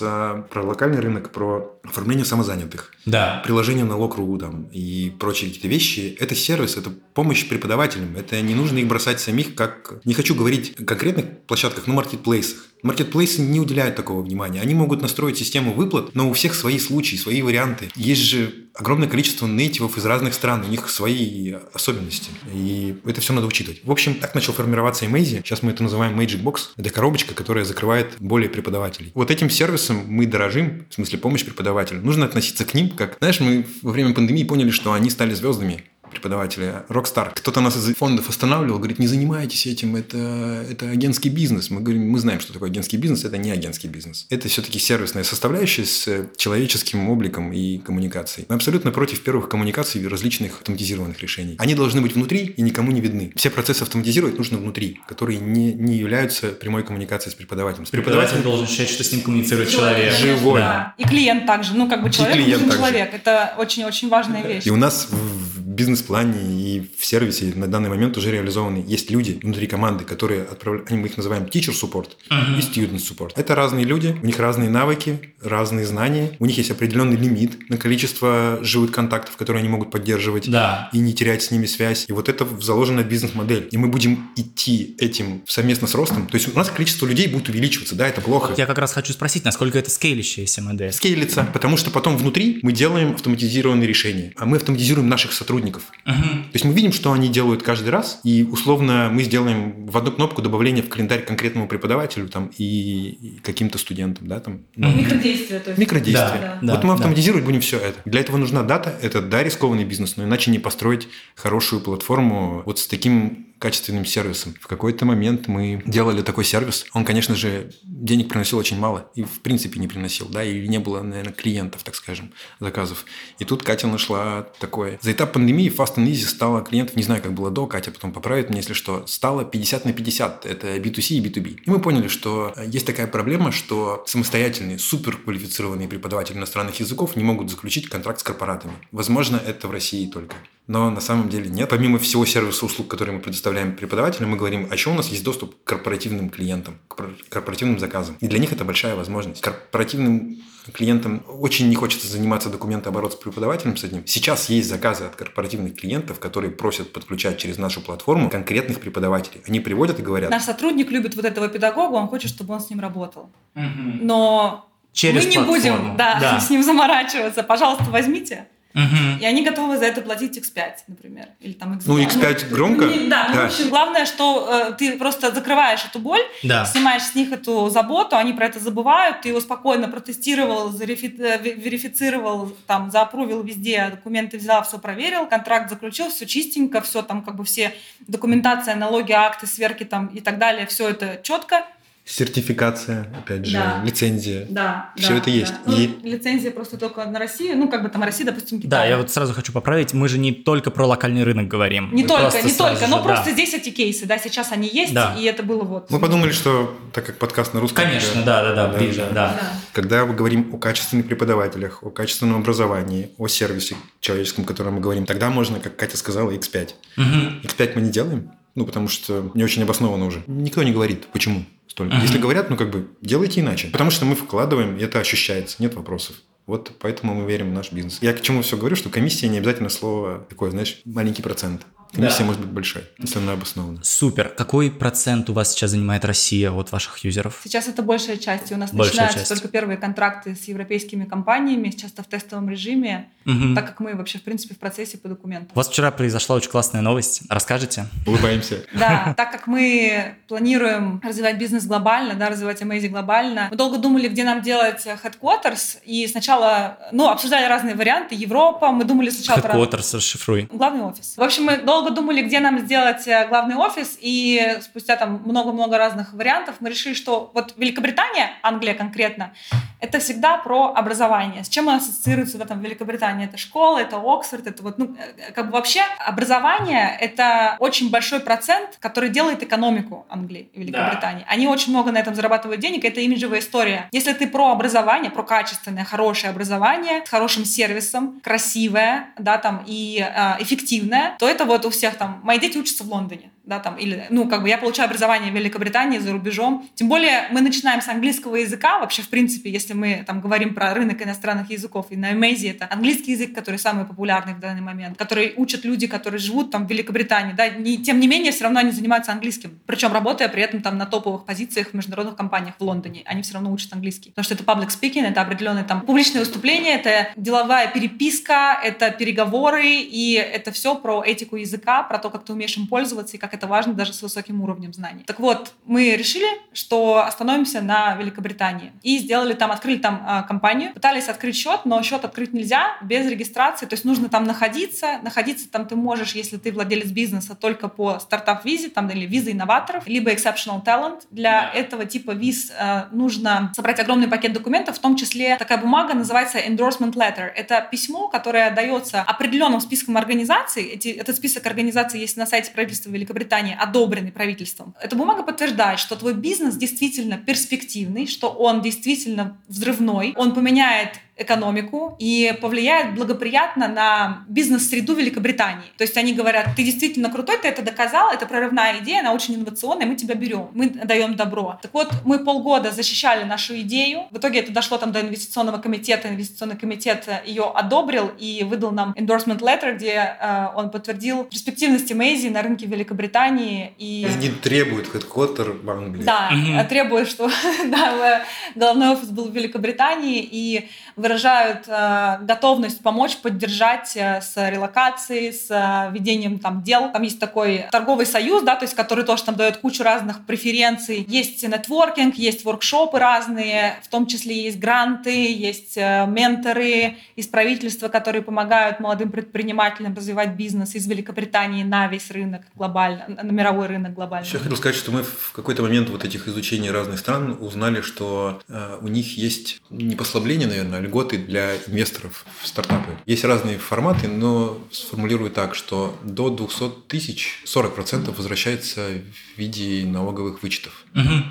про локальный рынок, про оформление самозанятых. Да. Приложение на Локру там и прочие какие-то вещи вещи – это сервис, это помощь преподавателям. Это не нужно их бросать самих, как… Не хочу говорить о конкретных площадках, но маркетплейсах. Маркетплейсы не уделяют такого внимания. Они могут настроить систему выплат, но у всех свои случаи, свои варианты. Есть же огромное количество нейтивов из разных стран, у них свои особенности. И это все надо учитывать. В общем, так начал формироваться Amazy. Сейчас мы это называем Magic Box. Это коробочка, которая закрывает более преподавателей. Вот этим сервисом мы дорожим, в смысле помощь преподавателю. Нужно относиться к ним как... Знаешь, мы во время пандемии поняли, что они стали звездами преподавателя Rockstar. Кто-то нас из фондов останавливал, говорит, не занимайтесь этим, это, это агентский бизнес. Мы говорим, мы знаем, что такое агентский бизнес, это не агентский бизнес. Это все-таки сервисная составляющая с человеческим обликом и коммуникацией. Мы абсолютно против первых коммуникаций различных автоматизированных решений. Они должны быть внутри и никому не видны. Все процессы автоматизировать нужно внутри, которые не, не являются прямой коммуникацией с преподавателем. С преподавателем должен ощущать, что с ним коммуницирует человек. Живой. Да. И клиент также. Ну, как бы человек нужен человек. Это очень-очень важная вещь. И у нас в бизнес-плане и в сервисе на данный момент уже реализованы. Есть люди внутри команды, которые отправляют, мы их называем teacher support uh-huh. и student support. Это разные люди, у них разные навыки, разные знания, у них есть определенный лимит на количество живых контактов, которые они могут поддерживать да. и не терять с ними связь. И вот это заложено в бизнес-модель. И мы будем идти этим совместно с ростом. То есть у нас количество людей будет увеличиваться, да, это плохо. Я как раз хочу спросить, насколько это скейлищаяся модель? Скейлится, потому что потом внутри мы делаем автоматизированные решения, а мы автоматизируем наших сотрудников. Uh-huh. То есть мы видим, что они делают каждый раз, и условно мы сделаем в одну кнопку добавление в календарь конкретному преподавателю там, и, каким-то студентам. Да, там, ну, микродействия. То есть. Микродействия. Да, вот мы автоматизировать да. будем все это. Для этого нужна дата. Это, да, рискованный бизнес, но иначе не построить хорошую платформу вот с таким качественным сервисом. В какой-то момент мы делали такой сервис. Он, конечно же, денег приносил очень мало и в принципе не приносил, да, и не было, наверное, клиентов, так скажем, заказов. И тут Катя нашла такое. За этап пандемии Fast and Easy стало клиентов, не знаю, как было до, Катя потом поправит меня, если что, стало 50 на 50. Это B2C и B2B. И мы поняли, что есть такая проблема, что самостоятельные, суперквалифицированные преподаватели иностранных языков не могут заключить контракт с корпоратами. Возможно, это в России только. Но на самом деле нет. Помимо всего сервиса услуг, которые мы предоставляем преподавателям, мы говорим, а еще у нас есть доступ к корпоративным клиентам, к корпоративным заказам. И для них это большая возможность. Корпоративным клиентам очень не хочется заниматься документооборот с преподавателем с одним. Сейчас есть заказы от корпоративных клиентов, которые просят подключать через нашу платформу конкретных преподавателей. Они приводят и говорят... Наш сотрудник любит вот этого педагога, он хочет, чтобы он с ним работал. Но через мы не платформу. будем да, да. с ним заморачиваться. Пожалуйста, возьмите. Угу. И они готовы за это платить X5, например. Или там X2. Ну, X5 ну, громко? Не, да, да. Ну, в общем, главное, что э, ты просто закрываешь эту боль, да. снимаешь с них эту заботу, они про это забывают, ты его спокойно протестировал, э, верифицировал, там, заапрувил везде, документы взял, все проверил, контракт заключил, все чистенько, все там как бы все документация, налоги, акты, сверки там и так далее, все это четко Сертификация, опять же, да. лицензия. Да. Все да, это есть. Да. И... Ну, лицензия просто только на Россию, ну, как бы там Россия, допустим, Китай. Да, я вот сразу хочу поправить, мы же не только про локальный рынок говорим. Не только, не только, же, но да. просто здесь эти кейсы, да, сейчас они есть, да. и это было вот. Мы подумали, что, так как подкаст на русском... Конечно, да, да, да, ближе, да. да. Когда мы говорим о качественных преподавателях, о качественном образовании, о сервисе человеческом, о котором мы говорим, тогда можно, как Катя сказала, X5. Угу. X5 мы не делаем, ну, потому что не очень обоснованно уже. Никто не говорит, почему столько. Uh-huh. Если говорят, ну, как бы, делайте иначе. Потому что мы вкладываем, и это ощущается, нет вопросов. Вот поэтому мы верим в наш бизнес. Я к чему все говорю, что комиссия не обязательно слово такое, знаешь, маленький процент. Комиссия да. может быть большая, если она обоснована. Супер. Какой процент у вас сейчас занимает Россия от ваших юзеров? Сейчас это большая часть. И у нас большая начинаются часть. только первые контракты с европейскими компаниями, часто в тестовом режиме, угу. так как мы вообще, в принципе, в процессе по документам. У вас вчера произошла очень классная новость. Расскажите? Улыбаемся. Да, так как мы планируем развивать бизнес глобально, да, развивать Amazing глобально, мы долго думали, где нам делать headquarters, и сначала, ну, обсуждали разные варианты. Европа, мы думали сначала headquarters, расшифруй. Главный офис. В общем, мы долго долго думали, где нам сделать э, главный офис, и спустя там много-много разных вариантов мы решили, что вот Великобритания, Англия конкретно, это всегда про образование. С чем ассоциируется да, там, Великобритания? Это школа, это Оксфорд, это вот, ну, э, как бы вообще образование — это очень большой процент, который делает экономику Англии и Великобритании. Да. Они очень много на этом зарабатывают денег, это имиджевая история. Если ты про образование, про качественное, хорошее образование, с хорошим сервисом, красивое, да, там, и э, эффективное, то это вот у всех там, мои дети учатся в Лондоне, да, там, или, ну, как бы я получаю образование в Великобритании, за рубежом. Тем более мы начинаем с английского языка, вообще, в принципе, если мы там говорим про рынок иностранных языков, и на Эмейзе это английский язык, который самый популярный в данный момент, который учат люди, которые живут там в Великобритании, да, не, тем не менее, все равно они занимаются английским, причем работая при этом там на топовых позициях в международных компаниях в Лондоне, они все равно учат английский, потому что это public speaking, это определенные там публичные выступления, это деловая переписка, это переговоры, и это все про этику языка, про то, как ты умеешь им пользоваться и как это важно даже с высоким уровнем знаний. Так вот, мы решили, что остановимся на Великобритании. И сделали там, открыли там э, компанию, пытались открыть счет, но счет открыть нельзя без регистрации, то есть нужно там находиться. Находиться там ты можешь, если ты владелец бизнеса, только по стартап-визе, там, или виза инноваторов, либо exceptional talent. Для yeah. этого типа виз э, нужно собрать огромный пакет документов, в том числе такая бумага называется endorsement letter. Это письмо, которое дается определенным списком организаций. Эти, этот список организаций есть на сайте правительства Великобритании, одобренный правительством. Эта бумага подтверждает, что твой бизнес действительно перспективный, что он действительно взрывной, он поменяет экономику и повлияет благоприятно на бизнес-среду Великобритании. То есть они говорят, ты действительно крутой, ты это доказал, это прорывная идея, она очень инновационная, мы тебя берем, мы даем добро. Так вот, мы полгода защищали нашу идею, в итоге это дошло там до инвестиционного комитета, инвестиционный комитет ее одобрил и выдал нам endorsement letter, где э, он подтвердил перспективность Мейзи на рынке Великобритании. И... Они требуют headquarter в Англии. Да, mm-hmm. требуют, что да, головной офис был в Великобритании, и в выражают э, готовность помочь, поддержать э, с релокацией, с э, ведением там дел. Там есть такой торговый союз, да, то есть который тоже там дает кучу разных преференций. Есть нетворкинг, есть воркшопы разные, в том числе есть гранты, есть э, менторы из правительства, которые помогают молодым предпринимателям развивать бизнес из Великобритании на весь рынок глобально, на мировой рынок глобально. Еще хотел сказать, что мы в какой-то момент вот этих изучений разных стран узнали, что э, у них есть не послабление, наверное, а льготы для инвесторов в стартапы. Есть разные форматы, но сформулирую так, что до 200 тысяч 40% возвращается в виде налоговых вычетов угу.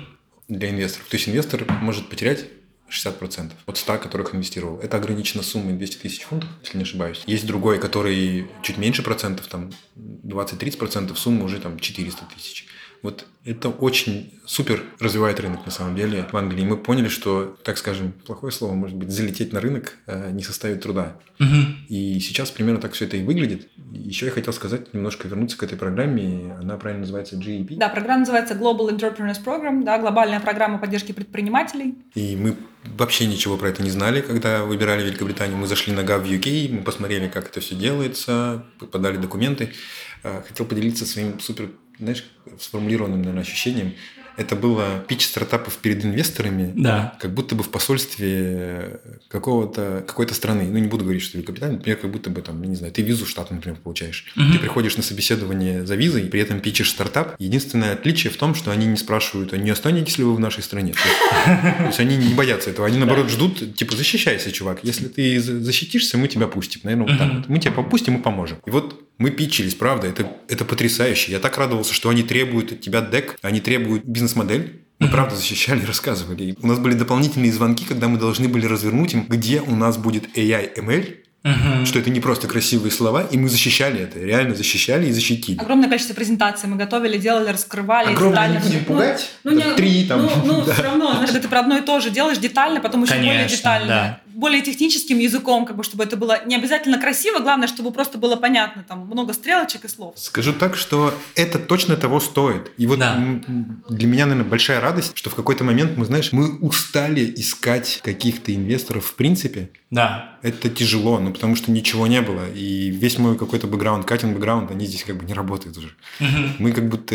для инвесторов. То есть инвестор может потерять 60% от 100, которых инвестировал. Это ограничена суммой 200 тысяч фунтов, если не ошибаюсь. Есть другой, который чуть меньше процентов, там 20-30%, сумма уже там 400 тысяч. Вот это очень супер развивает рынок на самом деле в Англии. Мы поняли, что, так скажем, плохое слово, может быть, залететь на рынок э, не составит труда. Угу. И сейчас примерно так все это и выглядит. Еще я хотел сказать, немножко вернуться к этой программе. Она правильно называется GEP. Да, программа называется Global Entrepreneurs Program, да, глобальная программа поддержки предпринимателей. И мы вообще ничего про это не знали, когда выбирали Великобританию. Мы зашли на Gov UK, мы посмотрели, как это все делается, подали документы. Э, хотел поделиться своим супер знаешь, сформулированным, наверное, ощущением, это было пич стартапов перед инвесторами, да. как будто бы в посольстве какого-то, какой-то страны. Ну, не буду говорить, что Великобритания, например, как будто бы там, не знаю, ты визу в штат, например, получаешь. Угу. Ты приходишь на собеседование за визой, при этом пичешь стартап. Единственное отличие в том, что они не спрашивают, а не останетесь ли вы в нашей стране. То есть они не боятся этого. Они, наоборот, ждут, типа, защищайся, чувак. Если ты защитишься, мы тебя пустим. Наверное, вот так вот. Мы тебя попустим и поможем. И вот мы пичились, правда, это, это потрясающе. Я так радовался, что они требуют от тебя дек, они требуют бизнес-модель. Мы правда защищали, рассказывали. И у нас были дополнительные звонки, когда мы должны были развернуть им, где у нас будет AI, ML, Угу. Что это не просто красивые слова, и мы защищали это, реально защищали и защитили. Огромное количество презентаций мы готовили, делали, раскрывали. Огромное не будем пугать. Ну, ну, не, три там. Ну, ну да. все равно, знаешь, ты про одно и то же делаешь детально, потом еще Конечно, более детально. Да более техническим языком, как бы, чтобы это было не обязательно красиво, главное, чтобы просто было понятно, там много стрелочек и слов. Скажу так, что это точно того стоит. И вот да. для меня, наверное, большая радость, что в какой-то момент мы, знаешь, мы устали искать каких-то инвесторов в принципе. Да. Это тяжело, ну потому что ничего не было. И весь мой какой-то бэкграунд, катинг бэкграунд, они здесь как бы не работают уже. Угу. Мы как будто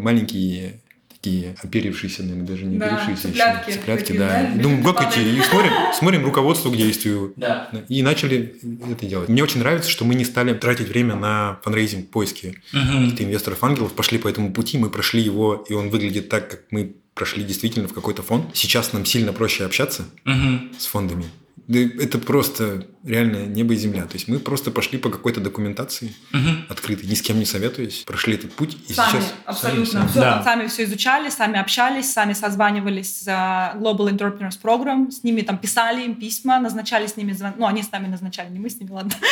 маленькие такие оперившиеся, наверное, даже не да, оперившиеся цыплятки, еще. Цыплятки, такие, да. да. Думаю, как эти? И смотрим, смотрим руководство к действию. Да. И начали это делать. Мне очень нравится, что мы не стали тратить время на фандрайзинг, поиски угу. каких-то инвесторов-ангелов. Пошли по этому пути, мы прошли его, и он выглядит так, как мы прошли действительно в какой-то фонд. Сейчас нам сильно проще общаться угу. с фондами Да это просто реально небо и земля. То есть мы просто пошли по какой-то документации угу. открытой, ни с кем не советуясь, прошли этот путь и сами, сейчас... Абсолютно. Сами, все, да. сами все изучали, сами общались, сами созванивались за Global Entrepreneurs Program, с ними там писали им письма, назначали с ними звонки. Ну, они с нами назначали, не мы с ними, ладно.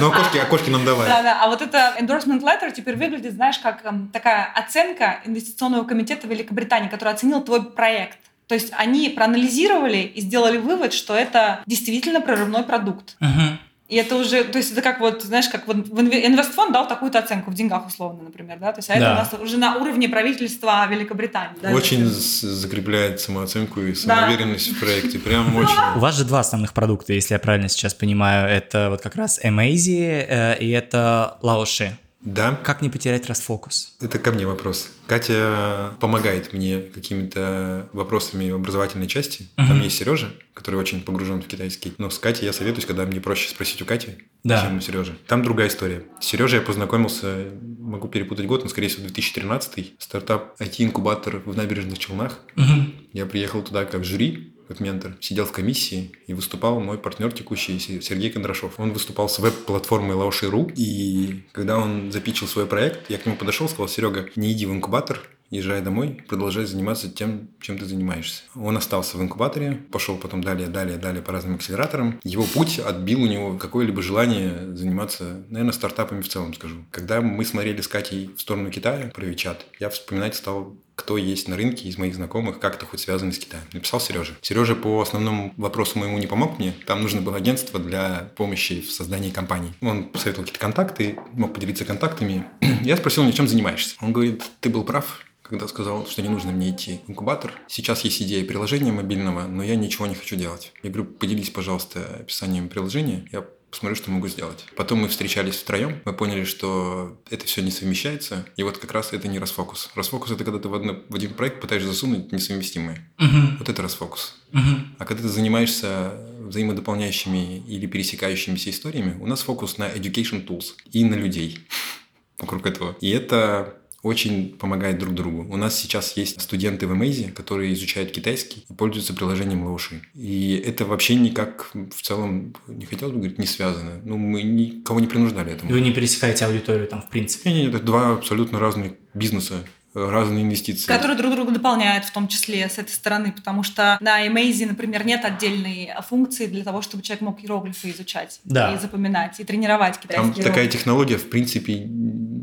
Ну, окошки, окошки нам давали. Да, да. А вот это endorsement letter теперь выглядит, знаешь, как эм, такая оценка инвестиционного комитета Великобритании, который оценил твой проект. То есть они проанализировали и сделали вывод, что это действительно прорывной продукт. Uh-huh. И это уже, то есть это как вот, знаешь, как вот инвестфонд дал такую-то оценку в деньгах условно, например, да, то есть а да. это у нас уже на уровне правительства Великобритании. Да, очень закрепляет самооценку и самоуверенность да. в проекте, прям очень. У вас же два основных продукта, если я правильно сейчас понимаю, это вот как раз Amazy э, и это Laoshi. Да. Как не потерять расфокус? Это ко мне вопрос. Катя помогает мне какими-то вопросами образовательной части. Uh-huh. Там есть Сережа, который очень погружен в китайский. Но с Катей я советуюсь, когда мне проще спросить у Кати, да. чем у Сережи. Там другая история. С Сережей я познакомился, могу перепутать год, но, скорее всего, 2013 Стартап IT-инкубатор в набережных Челнах. Uh-huh. Я приехал туда как жюри как ментор, сидел в комиссии и выступал мой партнер текущий Сергей Кондрашов. Он выступал с веб-платформой Laoshi.ru, и когда он запичил свой проект, я к нему подошел, сказал, Серега, не иди в инкубатор, езжай домой, продолжай заниматься тем, чем ты занимаешься. Он остался в инкубаторе, пошел потом далее, далее, далее по разным акселераторам. Его путь отбил у него какое-либо желание заниматься, наверное, стартапами в целом, скажу. Когда мы смотрели с Катей в сторону Китая про Вичат, я вспоминать стал кто есть на рынке из моих знакомых, как-то хоть связаны с Китаем. Написал Сережа. Сережа по основному вопросу моему не помог мне. Там нужно было агентство для помощи в создании компаний. Он посоветовал какие-то контакты, мог поделиться контактами. Я спросил, чем занимаешься? Он говорит, ты был прав, когда сказал, что не нужно мне идти в инкубатор. Сейчас есть идея приложения мобильного, но я ничего не хочу делать. Я говорю, поделись, пожалуйста, описанием приложения. Я посмотрю, что могу сделать. Потом мы встречались втроем, мы поняли, что это все не совмещается, и вот как раз это не расфокус. Расфокус – это когда ты в, одно, в один проект пытаешься засунуть несовместимые. Угу. Вот это расфокус. Угу. А когда ты занимаешься взаимодополняющими или пересекающимися историями, у нас фокус на education tools и на людей вокруг этого. И это очень помогает друг другу. У нас сейчас есть студенты в Эмейзе, которые изучают китайский и пользуются приложением Лауши. И это вообще никак в целом, не хотелось бы говорить, не связано. Ну, мы никого не принуждали этому. Вы не пересекаете аудиторию там в принципе? Нет, нет, это два абсолютно разных бизнеса разные инвестиции. Которые друг друга дополняют, в том числе с этой стороны, потому что на Amaze, например, нет отдельной функции для того, чтобы человек мог иероглифы изучать да. и запоминать, и тренировать китайский Там такая технология, в принципе,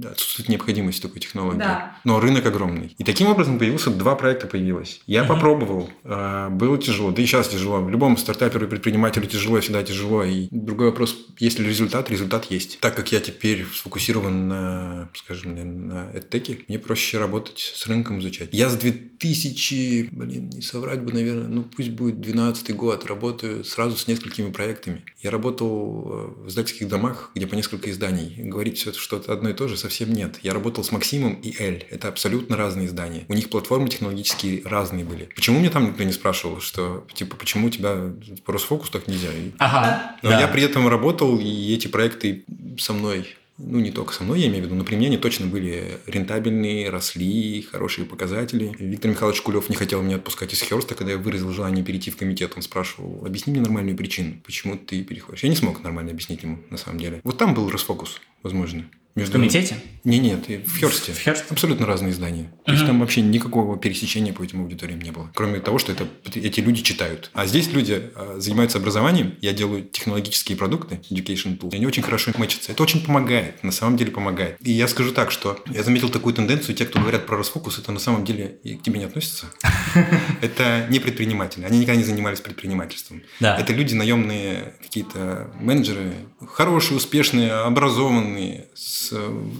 отсутствует необходимость такой технологии. Да. Но рынок огромный. И таким образом появился два проекта появилось. Я угу. попробовал, а, было тяжело, да и сейчас тяжело. В любом стартаперу и предпринимателю тяжело, всегда тяжело. И другой вопрос, есть ли результат? Результат есть. Так как я теперь сфокусирован на, скажем, на EdTech, мне проще работать работать с рынком, изучать. Я с 2000, блин, не соврать бы, наверное, ну пусть будет 12 год, работаю сразу с несколькими проектами. Я работал э, в издательских домах, где по несколько изданий. Говорить все, что это одно и то же, совсем нет. Я работал с Максимом и Эль. Это абсолютно разные издания. У них платформы технологические разные были. Почему мне там никто не спрашивал, что, типа, почему у тебя по Росфокус так нельзя? Ага. Но да. я при этом работал, и эти проекты со мной ну, не только со мной, я имею в виду, но при мне они точно были рентабельные, росли, хорошие показатели. Виктор Михайлович Кулев не хотел меня отпускать из Херста, когда я выразил желание перейти в комитет. Он спрашивал, объясни мне нормальную причину, почему ты переходишь. Я не смог нормально объяснить ему, на самом деле. Вот там был расфокус, возможно. Между... В комитете? Не, нет, в Херсте. В Херсте? Абсолютно разные издания. То есть там вообще никакого пересечения по этим аудиториям не было. Кроме того, что это, эти люди читают. А здесь люди а, занимаются образованием. Я делаю технологические продукты, education tools. И они очень хорошо мэчатся. Это очень помогает. На самом деле помогает. И я скажу так, что я заметил такую тенденцию. Те, кто говорят про расфокус, это на самом деле и к тебе не относятся. Это не предприниматели. Они никогда не занимались предпринимательством. Это люди, наемные какие-то менеджеры, хорошие, успешные, образованные, с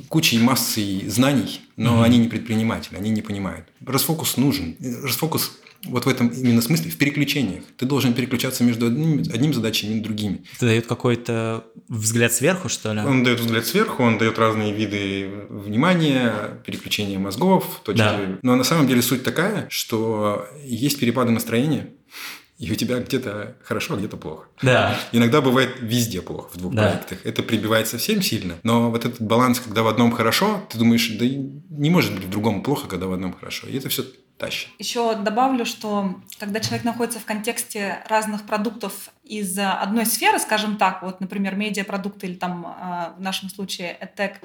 кучей массой знаний, но mm-hmm. они не предприниматели, они не понимают. Расфокус нужен. Расфокус вот в этом именно смысле, в переключениях. Ты должен переключаться между одним, одним задачами и другими. Это дает какой-то взгляд сверху, что ли? Он дает взгляд сверху, он дает разные виды внимания, переключения мозгов, точки. Да. Но на самом деле суть такая, что есть перепады настроения, и у тебя где-то хорошо, а где-то плохо. Да. Иногда бывает везде плохо в двух да. проектах. Это прибивает совсем сильно. Но вот этот баланс, когда в одном хорошо, ты думаешь, да не может быть в другом плохо, когда в одном хорошо. И это все тащит. Еще добавлю, что когда человек находится в контексте разных продуктов из одной сферы, скажем так, вот, например, медиапродукты или там а, в нашем случае EdTech,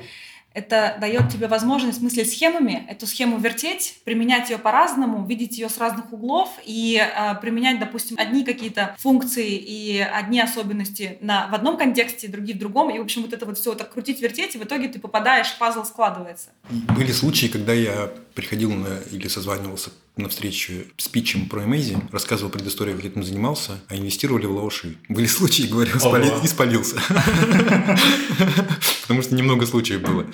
это дает тебе возможность мыслить схемами, эту схему вертеть, применять ее по-разному, видеть ее с разных углов и э, применять, допустим, одни какие-то функции и одни особенности на, в одном контексте, другие в другом. И, в общем, вот это вот все так крутить, вертеть, и в итоге ты попадаешь, пазл складывается. Были случаи, когда я приходил на, или созванивался на встречу с питчем про Amazing, рассказывал предысторию, как я этим занимался, а инвестировали в лауши. Были случаи, говорил, спали, и спалился. Потому что немного случаев было.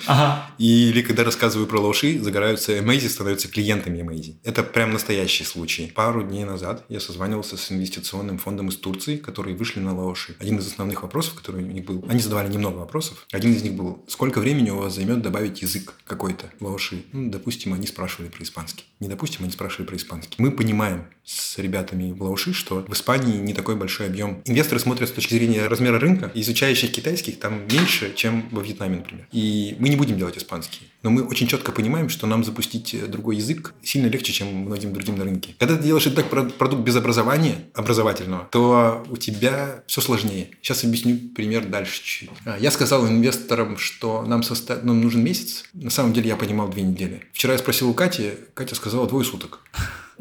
Или когда рассказываю про лауши, загораются Amazing, становятся клиентами Amazing. Это прям настоящий случай. Пару дней назад я созванивался с инвестиционным фондом из Турции, которые вышли на лауши. Один из основных вопросов, который у них был, они задавали немного вопросов. Один из них был, сколько времени у вас займет добавить язык какой-то лауши? Ну, допустим, они спрашивали про испанский. Не допустим, они спрашивали про испанский. Мы понимаем с ребятами в Лауши, что в Испании не такой большой объем. Инвесторы смотрят с точки зрения размера рынка, изучающих китайских там меньше, чем во Вьетнаме, например. И мы не будем делать испанский. Но мы очень четко понимаем, что нам запустить другой язык сильно легче, чем многим другим на рынке. Когда ты делаешь так продукт без образования, образовательного, то у тебя все сложнее. Сейчас объясню пример дальше чуть-чуть. А, я сказал инвесторам, что нам, состав... нам нужен месяц. На самом деле я понимал две недели. Вчера я спросил у Кати, Катя сказала двое суток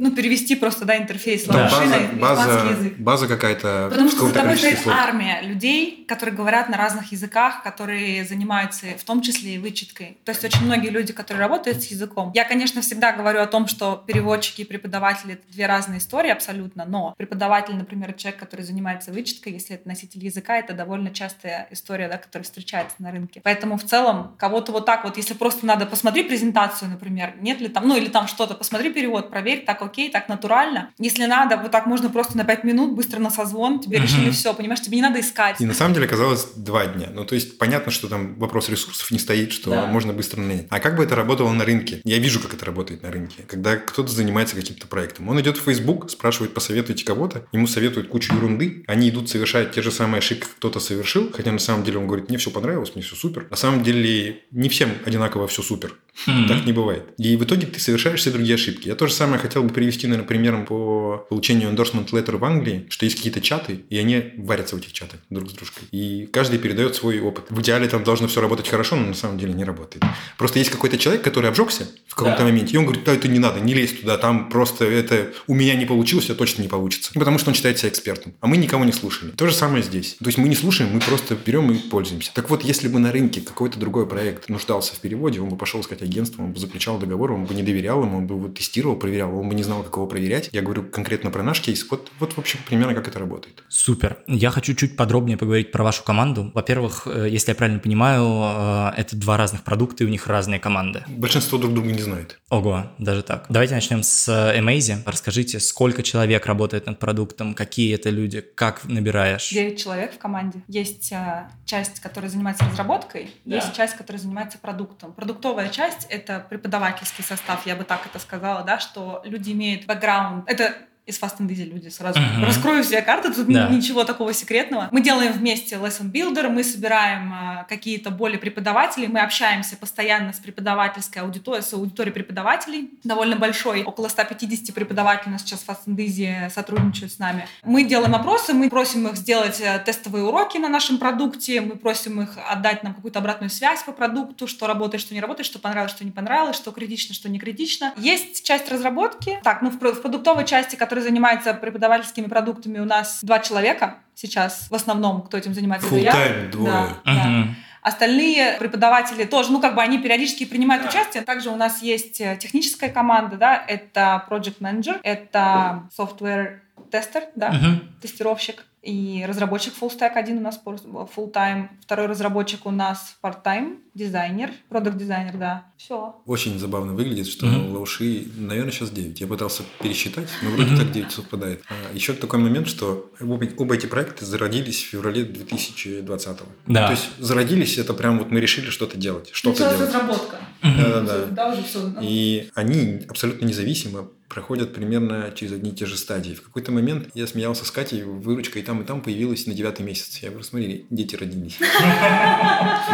ну, перевести просто, да, интерфейс да. машины база, база, язык. База какая-то. Потому что за тобой стоит армия людей, которые говорят на разных языках, которые занимаются в том числе и вычеткой. То есть очень многие люди, которые работают с языком. Я, конечно, всегда говорю о том, что переводчики и преподаватели — это две разные истории абсолютно, но преподаватель, например, человек, который занимается вычеткой, если это носитель языка, это довольно частая история, да, которая встречается на рынке. Поэтому в целом кого-то вот так вот, если просто надо посмотри презентацию, например, нет ли там, ну или там что-то, посмотри перевод, проверь, так окей, так натурально. Если надо, вот так можно просто на 5 минут быстро на созвон, тебе uh-huh. решили все, понимаешь, тебе не надо искать. И на самом деле оказалось два дня. Ну, то есть понятно, что там вопрос ресурсов не стоит, что да. можно быстро нанять. А как бы это работало на рынке? Я вижу, как это работает на рынке. Когда кто-то занимается каким-то проектом. Он идет в Facebook, спрашивает, посоветуйте кого-то, ему советуют кучу ерунды, они идут совершать те же самые ошибки, кто-то совершил, хотя на самом деле он говорит, мне все понравилось, мне все супер. На самом деле не всем одинаково все супер. Mm-hmm. Так не бывает. И в итоге ты совершаешь все другие ошибки. Я то же самое хотел бы привести, наверное, примером по получению endorsement letter в Англии, что есть какие-то чаты, и они варятся в этих чатах друг с дружкой. И каждый передает свой опыт. В идеале там должно все работать хорошо, но на самом деле не работает. Просто есть какой-то человек, который обжегся в каком-то да. моменте, и он говорит, да, это не надо, не лезь туда, там просто это у меня не получилось, а точно не получится. Потому что он считает себя экспертом. А мы никого не слушали. То же самое здесь. То есть мы не слушаем, мы просто берем и пользуемся. Так вот, если бы на рынке какой-то другой проект нуждался в переводе, он бы пошел искать агентство, он бы заключал договор, он бы не доверял ему, он бы его тестировал, проверял, он бы не знал, как его проверять. Я говорю конкретно про наш кейс. Вот, вот в общем, примерно как это работает. Супер. Я хочу чуть подробнее поговорить про вашу команду. Во-первых, э, если я правильно понимаю, э, это два разных продукта, и у них разные команды. Большинство друг друга не знает. Ого, даже так. Давайте начнем с Amazing. Расскажите, сколько человек работает над продуктом, какие это люди, как набираешь? Девять человек в команде. Есть э, часть, которая занимается разработкой, да. есть часть, которая занимается продуктом. Продуктовая часть — это преподавательский состав, я бы так это сказала, да, что люди имеют бэкграунд. Это из Fast and Easy люди сразу. Uh-huh. Раскрою все карты, тут да. ничего такого секретного. Мы делаем вместе lesson builder, мы собираем а, какие-то более преподаватели, мы общаемся постоянно с преподавательской аудиторией, с аудиторией преподавателей, довольно большой, около 150 преподавателей у нас сейчас в Fast and Easy сотрудничают с нами. Мы делаем опросы, мы просим их сделать э, тестовые уроки на нашем продукте, мы просим их отдать нам какую-то обратную связь по продукту, что работает, что не работает, что понравилось, что не понравилось, что критично, что не критично. Есть часть разработки. Так, ну в, в продуктовой части, которая который занимается преподавательскими продуктами, у нас два человека сейчас, в основном, кто этим занимается. Full time, двое. Да, uh-huh. да. Остальные преподаватели тоже, ну, как бы они периодически принимают да. участие. Также у нас есть э, техническая команда, да, это project manager, это software тестер, да, uh-huh. тестировщик и разработчик full stack один у нас full time, второй разработчик у нас part time, дизайнер, продукт дизайнер, да, все. Очень забавно выглядит, что mm-hmm. лауши, наверное, сейчас 9. Я пытался пересчитать, но вроде mm-hmm. так 9 совпадает. А еще такой момент, что оба, оба эти проекта зародились в феврале 2020. Да. То есть зародились, это прям вот мы решили что-то делать, что-то делать. разработка. Да-да-да. И они абсолютно независимо проходят примерно через одни и те же стадии. В какой-то момент я смеялся с Катей, выручка и там, и там появилась на девятый месяц. Я говорю, смотри, дети родились.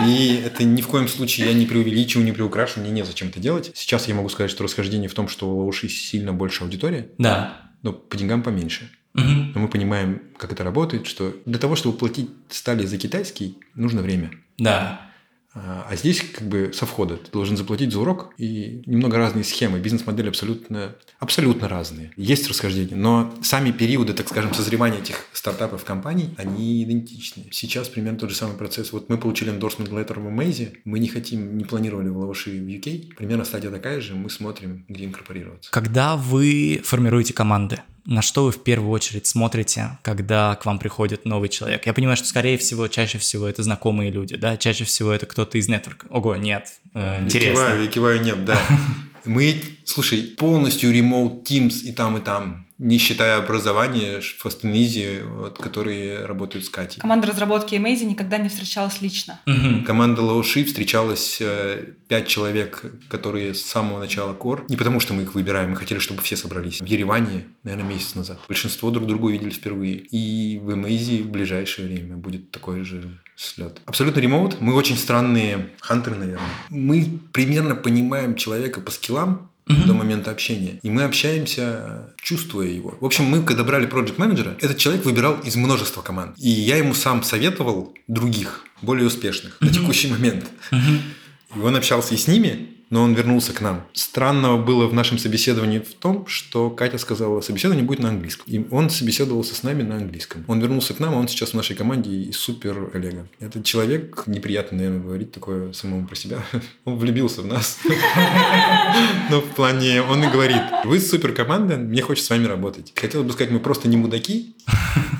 И это ни в коем случае я не преувеличиваю, не приукрашу, мне незачем это делать. Сейчас я могу сказать, что расхождение в том, что у Лауши сильно больше аудитория. Да. Но по деньгам поменьше. Угу. Но мы понимаем, как это работает, что для того, чтобы платить стали за китайский, нужно время. Да. А, а здесь как бы со входа ты должен заплатить за урок, и немного разные схемы, бизнес-модели абсолютно, абсолютно разные. Есть расхождения, но сами периоды, так скажем, созревания этих стартапов компаний, они идентичны. Сейчас примерно тот же самый процесс. Вот мы получили endorsement letter в Amaze, мы не хотим, не планировали в Лаваши в UK, примерно стадия такая же, мы смотрим, где инкорпорироваться. Когда вы формируете команды, на что вы в первую очередь смотрите, когда к вам приходит новый человек? Я понимаю, что, скорее всего, чаще всего это знакомые люди, да? Чаще всего это кто-то из нетворка. Ого, нет, э, интересно. Я киваю, я киваю, нет, да. Мы, слушай, полностью remote teams и там, и там не считая образования в Астенизе, вот, которые работают с Катей. Команда разработки Amazing никогда не встречалась лично. Угу. Команда Лауши встречалась э, пять человек, которые с самого начала кор. Не потому, что мы их выбираем, мы хотели, чтобы все собрались. В Ереване, наверное, месяц назад. Большинство друг друга увидели впервые. И в Amazing в ближайшее время будет такой же слет. Абсолютно ремоут. Мы очень странные хантеры, наверное. Мы примерно понимаем человека по скиллам, до момента общения. И мы общаемся, чувствуя его. В общем, мы, когда брали проект менеджера этот человек выбирал из множества команд. И я ему сам советовал других, более успешных на текущий момент. И он общался и с ними, но он вернулся к нам. Странного было в нашем собеседовании в том, что Катя сказала, собеседование будет на английском. И он собеседовался с нами на английском. Он вернулся к нам, а он сейчас в нашей команде и супер коллега. Этот человек, неприятно, наверное, говорить такое самому про себя, он влюбился в нас. Но в плане, он и говорит, вы супер команда, мне хочется с вами работать. Хотелось бы сказать, мы просто не мудаки,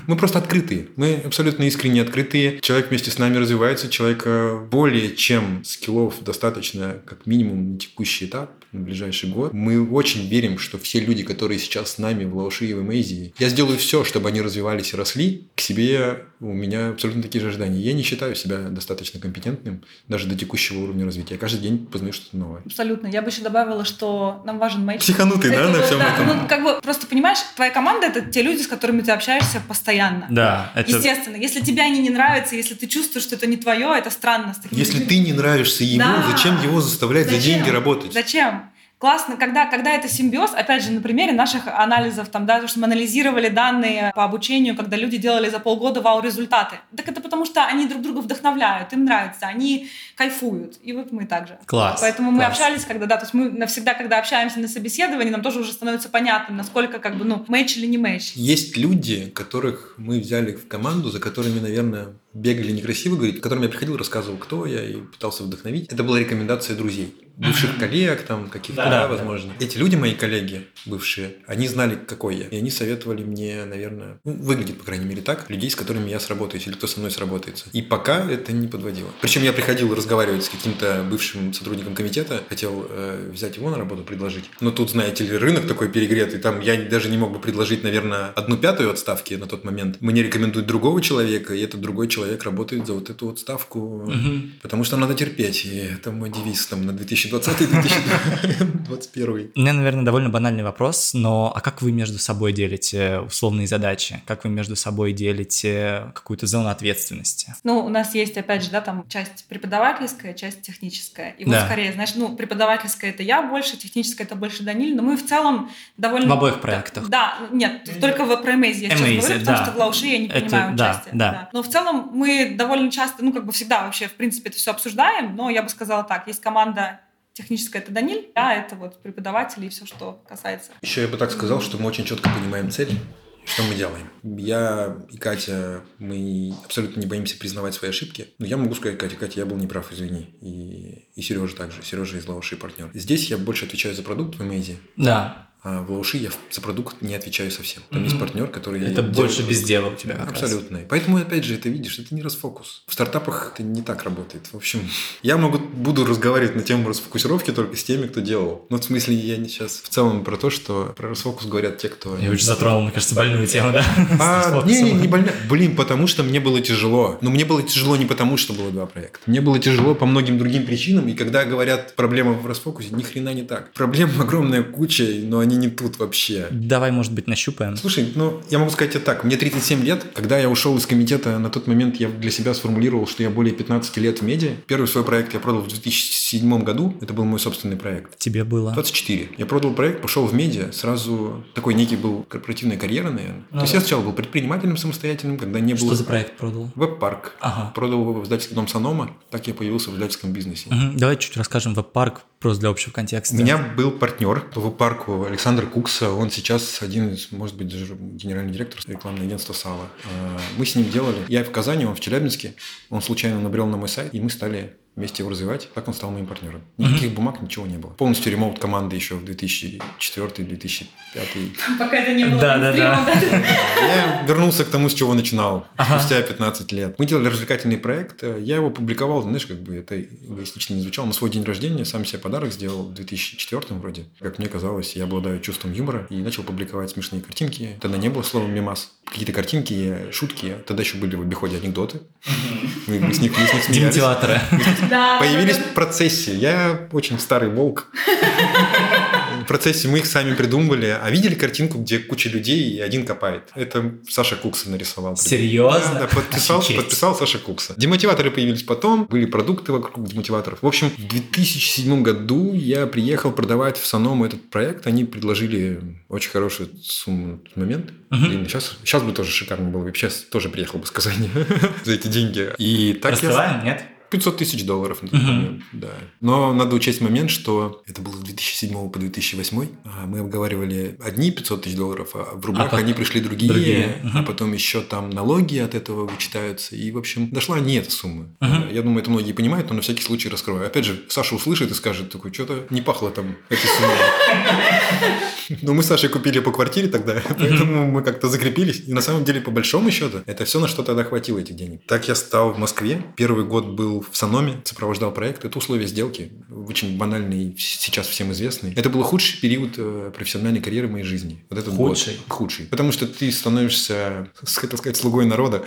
мы просто открытые. Мы абсолютно искренне открытые. Человек вместе с нами развивается, человека более чем скиллов достаточно, как минимум, на текущий этап, на ближайший год. Мы очень верим, что все люди, которые сейчас с нами в Лауши и в Эмейзии, я сделаю все, чтобы они развивались и росли. К себе у меня абсолютно такие же ожидания. Я не считаю себя достаточно компетентным даже до текущего уровня развития. Я каждый день познаю что-то новое. Абсолютно. Я бы еще добавила, что нам важен матч. Психанутый, да, на всем да, этом? Ну, как бы, просто понимаешь, твоя команда — это те люди, с которыми ты общаешься постоянно. Да. Это... Естественно. Если тебе они не нравятся, если ты чувствуешь, что это не твое, это странно. Если людьми. ты не нравишься ему, да. зачем его заставлять Зачем? за деньги работать? Зачем? Классно, когда, когда это симбиоз, опять же, на примере наших анализов, там, да, то, что мы анализировали данные по обучению, когда люди делали за полгода вау-результаты. Так это потому, что они друг друга вдохновляют, им нравится, они кайфуют. И вот мы также. Класс. Поэтому мы класс. общались, когда, да, то есть мы навсегда, когда общаемся на собеседовании, нам тоже уже становится понятным, насколько, как бы, ну, мэч или не мэч. Есть люди, которых мы взяли в команду, за которыми, наверное, бегали некрасиво говорить, которым я приходил, рассказывал, кто я, и пытался вдохновить. Это была рекомендация друзей бывших коллег, там каких-то, да, да, возможно. Эти люди, мои коллеги бывшие, они знали, какой я. И они советовали мне, наверное, ну, выглядит, по крайней мере, так, людей, с которыми я сработаюсь или кто со мной сработается. И пока это не подводило. Причем я приходил разговаривать с каким-то бывшим сотрудником комитета, хотел э, взять его на работу, предложить. Но тут, знаете ли, рынок такой перегретый, там я даже не мог бы предложить, наверное, одну пятую отставки на тот момент. Мне рекомендуют другого человека, и этот другой человек работает за вот эту вот ставку, угу. потому что надо терпеть. И это мой девиз там на 2000 2020-2021. У меня, наверное, довольно банальный вопрос, но а как вы между собой делите условные задачи? Как вы между собой делите какую-то зону ответственности? Ну, у нас есть, опять же, да, там часть преподавательская, часть техническая. И вот скорее, знаешь, ну, преподавательская это я больше, техническая это больше Даниль, но мы в целом довольно... В обоих проектах? Да, нет, только в про Amaze я сейчас говорю, потому да. что в Лауши я не это, принимаю да, участие. Да. да. Но в целом мы довольно часто, ну, как бы всегда вообще, в принципе, это все обсуждаем, но я бы сказала так, есть команда техническое это Даниль, а это вот преподаватели и все, что касается. Еще я бы так сказал, что мы очень четко понимаем цель, что мы делаем. Я и Катя, мы абсолютно не боимся признавать свои ошибки. Но я могу сказать, Катя, Катя, я был неправ, извини. И, и Сережа также. Сережа из Лаваши партнер. Здесь я больше отвечаю за продукт в Имезе. Да. А в Лауши я за продукт не отвечаю совсем. Там mm-hmm. есть партнер, который... Это больше без дела у тебя как Абсолютно. Раз. Поэтому, опять же, это видишь, это не расфокус. В стартапах это не так работает. В общем, я могу, буду разговаривать на тему расфокусировки только с теми, кто делал. Ну, в смысле, я не сейчас в целом про то, что про расфокус говорят те, кто... Я очень затронул, мне кажется, больную тему, да? А, не, не, не больная. Блин, потому что мне было тяжело. Но мне было тяжело не потому, что было два проекта. Мне было тяжело по многим другим причинам. И когда говорят проблема в расфокусе, ни хрена не так. Проблем огромная куча, но они они не тут вообще. Давай, может быть, нащупаем. Слушай, ну, я могу сказать тебе так. Мне 37 лет. Когда я ушел из комитета, на тот момент я для себя сформулировал, что я более 15 лет в медиа. Первый свой проект я продал в 2007 году. Это был мой собственный проект. Тебе было? 24. Я продал проект, пошел в медиа. Сразу такой некий был корпоративная карьера, наверное. Ну, То есть да. я сначала был предпринимателем самостоятельным, когда не было... Что за проект продал? Веб-парк. Ага. Продал в издательский дом Санома. Так я появился в издательском бизнесе. Угу. Давай чуть расскажем веб-парк просто для общего контекста. У меня был партнер по веб-парку Александр Кукса. Он сейчас один из, может быть, даже генеральный директор рекламного агентства «Сала». А, мы с ним делали... Я в Казани, он в Челябинске. Он случайно набрел на мой сайт, и мы стали вместе его развивать. Так он стал моим партнером. Никаких mm-hmm. бумаг, ничего не было. Полностью ремоут команды еще в 2004-2005. Пока это не было. Да, да, да. Я вернулся к тому, с чего начинал. Спустя 15 лет. Мы делали развлекательный проект. Я его публиковал, знаешь, как бы это эгоистично не звучало. На свой день рождения сам себе подарок сделал в 2004 вроде. Как мне казалось, я обладаю чувством юмора и начал публиковать смешные картинки. Тогда не было слова мемас. Какие-то картинки, шутки. Тогда еще были в обиходе анекдоты. Мы с них смеялись. Да, Появились в процессе. Я очень старый волк. В процессе мы их сами придумывали. А видели картинку, где куча людей и один копает? Это Саша Кукса нарисовал. Серьезно? Да, подписал, подписал Саша Кукса. Демотиваторы появились потом, были продукты вокруг демотиваторов. В общем, в 2007 году я приехал продавать в Саному этот проект. Они предложили очень хорошую сумму на тот момент. Угу. Блин, сейчас, сейчас бы тоже шикарно было. Сейчас тоже приехал бы с Казани за эти деньги. И так Раскрываем, я... нет? 500 тысяч долларов на тот uh-huh. момент, да. Но надо учесть момент, что это было с 2007 по 2008. А мы обговаривали одни 500 тысяч долларов, а в рублях а они пришли другие, другие. Uh-huh. а потом еще там налоги от этого вычитаются. И, в общем, дошла не эта сумма. Uh-huh. Я думаю, это многие понимают, но на всякий случай раскрываю. Опять же, Саша услышит и скажет, такой, что-то не пахло там этой суммой. Но мы с Сашей купили по квартире тогда, поэтому мы как-то закрепились. И на самом деле, по большому счету, это все, на что тогда хватило этих денег. Так я стал в Москве. Первый год был в Саноме, сопровождал проект. Это условия сделки, очень банальный, сейчас всем известный. Это был худший период э, профессиональной карьеры моей жизни. Вот этот худший? Год. Худший. Потому что ты становишься, так сказать, слугой народа,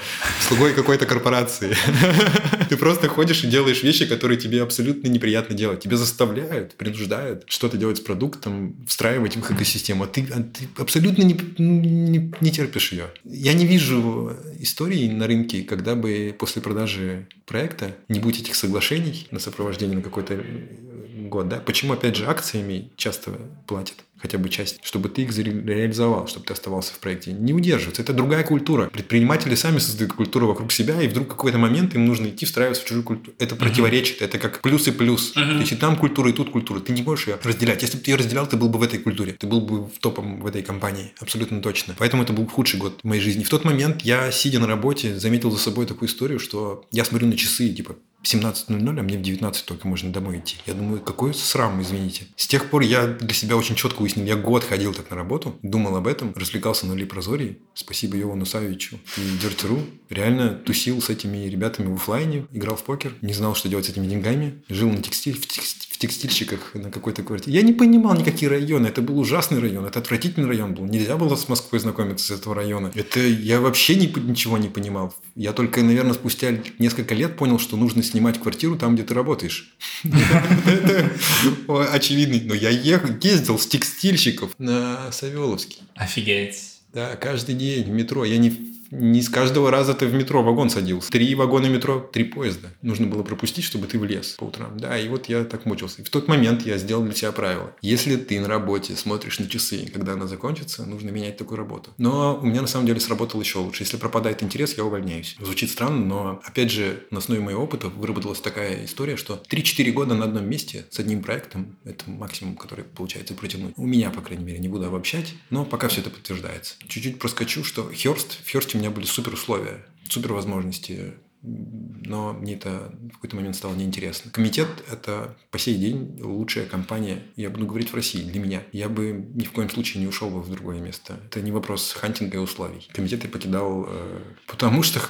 слугой какой-то корпорации. Ты просто ходишь и делаешь вещи, которые тебе абсолютно неприятно делать. Тебя заставляют, принуждают что-то делать с продуктом, встраивать в их экосистему. А ты, а ты абсолютно не, не, не терпишь ее. Я не вижу истории на рынке, когда бы после продажи проекта не будет этих соглашений на сопровождение на какой-то год, да? Почему, опять же, акциями часто платят? хотя бы часть, чтобы ты их реализовал, чтобы ты оставался в проекте. Не удерживаться. Это другая культура. Предприниматели сами создают культуру вокруг себя, и вдруг в какой-то момент им нужно идти встраиваться в чужую культуру. Это uh-huh. противоречит. Это как плюс и плюс. Uh-huh. То есть и там культура, и тут культура. Ты не можешь ее разделять. Если бы ты ее разделял, ты был бы в этой культуре. Ты был бы в топом в этой компании. Абсолютно точно. Поэтому это был худший год в моей жизни. В тот момент я, сидя на работе, заметил за собой такую историю, что я смотрю на часы, типа, 17.00, а мне в 19 только можно домой идти. Я думаю, какой срам, извините. С тех пор я для себя очень четко уяснил. Я год ходил так на работу, думал об этом, развлекался на Липрозории. Спасибо Йовану Савичу и Дертеру. Реально тусил с этими ребятами в офлайне, играл в покер, не знал, что делать с этими деньгами, жил на текстиль, в, текстиль, в текстильщиках на какой-то квартире. Я не понимал никакие районы. Это был ужасный район, это отвратительный район был. Нельзя было с Москвой знакомиться с этого района. Это я вообще не, ничего не понимал. Я только, наверное, спустя несколько лет понял, что нужно снимать квартиру там, где ты работаешь. Очевидно. Но я ездил с текстильщиков на Савеловский. Офигеть. Да, каждый день в метро. Я не не с каждого раза ты в метро вагон садился. Три вагона метро, три поезда. Нужно было пропустить, чтобы ты влез по утрам. Да, и вот я так мучился. И в тот момент я сделал для себя правило. Если ты на работе смотришь на часы, когда она закончится, нужно менять такую работу. Но у меня на самом деле сработало еще лучше. Если пропадает интерес, я увольняюсь. Звучит странно, но опять же, на основе моего опыта выработалась такая история, что 3-4 года на одном месте с одним проектом, это максимум, который получается протянуть. У меня, по крайней мере, не буду обобщать, но пока все это подтверждается. Чуть-чуть проскочу, что Херст, в Херсте у меня были супер условия, супер возможности, но мне это в какой-то момент стало неинтересно. Комитет – это по сей день лучшая компания, я буду говорить в России, для меня. Я бы ни в коем случае не ушел бы в другое место. Это не вопрос хантинга и условий. Комитет я покидал, э, потому что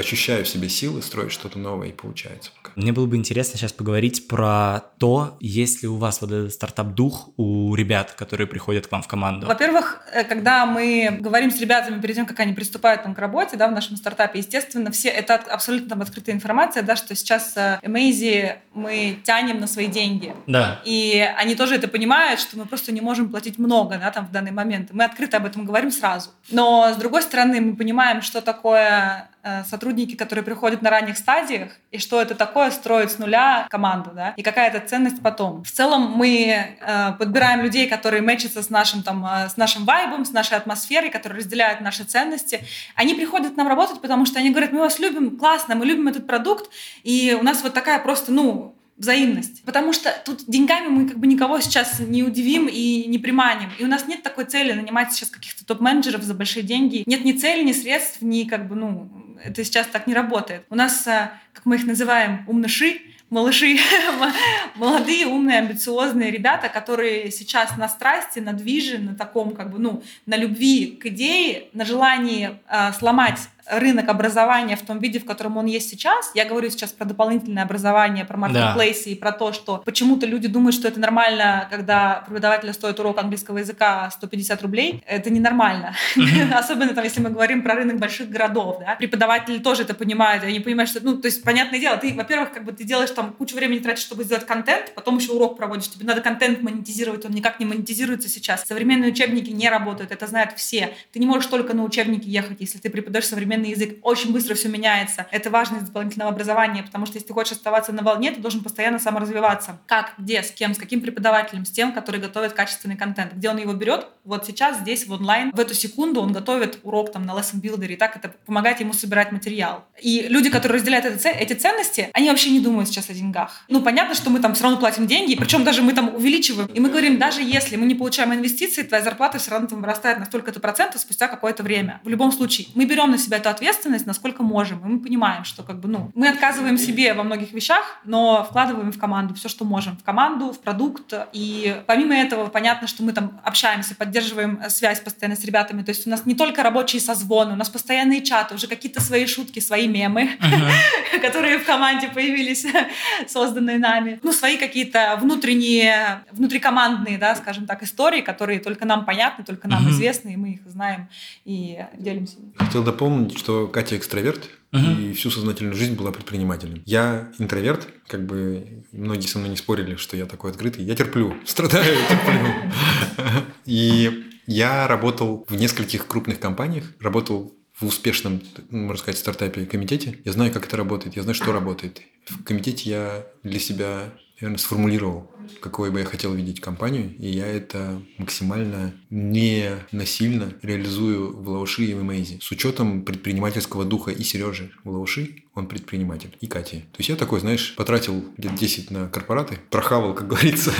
ощущаю в себе силы строить что-то новое, и получается пока. Мне было бы интересно сейчас поговорить про то, есть ли у вас вот этот стартап-дух у ребят, которые приходят к вам в команду. Во-первых, э, когда мы говорим с ребятами перед тем, как они приступают там, к работе да, в нашем стартапе, естественно, все это абсолютно там открытая информация, да, что сейчас Amazing мы тянем на свои деньги. Да. И они тоже это понимают, что мы просто не можем платить много, да, там в данный момент. Мы открыто об этом говорим сразу. Но с другой стороны, мы понимаем, что такое Э, сотрудники, которые приходят на ранних стадиях, и что это такое строить с нуля команду, да, и какая это ценность потом. В целом мы э, подбираем людей, которые мэчатся с нашим, там, э, с нашим вайбом, с нашей атмосферой, которые разделяют наши ценности. Они приходят к нам работать, потому что они говорят, мы вас любим, классно, мы любим этот продукт, и у нас вот такая просто, ну, взаимность. Потому что тут деньгами мы как бы никого сейчас не удивим и не приманим. И у нас нет такой цели нанимать сейчас каких-то топ-менеджеров за большие деньги. Нет ни цели, ни средств, ни как бы, ну, это сейчас так не работает. У нас, э, как мы их называем, умныши, малыши, молодые, умные, амбициозные ребята, которые сейчас на страсти, на движе, на таком, как бы, ну, на любви к идее, на желании э, сломать рынок образования в том виде, в котором он есть сейчас. Я говорю сейчас про дополнительное образование, про маркетплейсы да. и про то, что почему-то люди думают, что это нормально, когда преподавателя стоит урок английского языка 150 рублей. Это ненормально. Особенно там, если мы говорим про рынок больших городов. Да? Преподаватели тоже это понимают. Они понимают, что, ну, то есть, понятное дело, ты, во-первых, как бы ты делаешь там кучу времени тратишь, чтобы сделать контент, потом еще урок проводишь. Тебе надо контент монетизировать, он никак не монетизируется сейчас. Современные учебники не работают, это знают все. Ты не можешь только на учебники ехать, если ты преподаешь современный современный язык, очень быстро все меняется. Это важность дополнительного образования, потому что если ты хочешь оставаться на волне, ты должен постоянно саморазвиваться. Как, где, с кем, с каким преподавателем, с тем, который готовит качественный контент. Где он его берет? Вот сейчас, здесь, в онлайн. В эту секунду он готовит урок там на Lesson Builder, и так это помогает ему собирать материал. И люди, которые разделяют это, эти ценности, они вообще не думают сейчас о деньгах. Ну, понятно, что мы там все равно платим деньги, причем даже мы там увеличиваем. И мы говорим, даже если мы не получаем инвестиции, твоя зарплата все равно там вырастает на столько-то процентов спустя какое-то время. В любом случае, мы берем на себя эту ответственность, насколько можем. И мы понимаем, что как бы, ну, мы отказываем себе во многих вещах, но вкладываем в команду все, что можем. В команду, в продукт. И помимо этого, понятно, что мы там общаемся, поддерживаем э, связь постоянно с ребятами. То есть у нас не только рабочие созвоны, у нас постоянные чаты, уже какие-то свои шутки, свои мемы, uh-huh. которые в команде появились, созданные нами. Ну, свои какие-то внутренние, внутрикомандные, да, скажем так, истории, которые только нам понятны, только нам uh-huh. известны, и мы их знаем и делимся. Хотел дополнить, что Катя экстраверт, uh-huh. и всю сознательную жизнь была предпринимателем. Я интроверт, как бы многие со мной не спорили, что я такой открытый. Я терплю, страдаю, терплю. И я работал в нескольких крупных компаниях, работал в успешном, можно сказать, стартапе комитете. Я знаю, как это работает, я знаю, что работает. В комитете я для себя наверное, сформулировал, какой бы я хотел видеть компанию, и я это максимально не насильно реализую в Лауши и в Эмейзе. С учетом предпринимательского духа и Сережи в Лауши, он предприниматель, и Кати. То есть я такой, знаешь, потратил лет 10 на корпораты, прохавал, как говорится,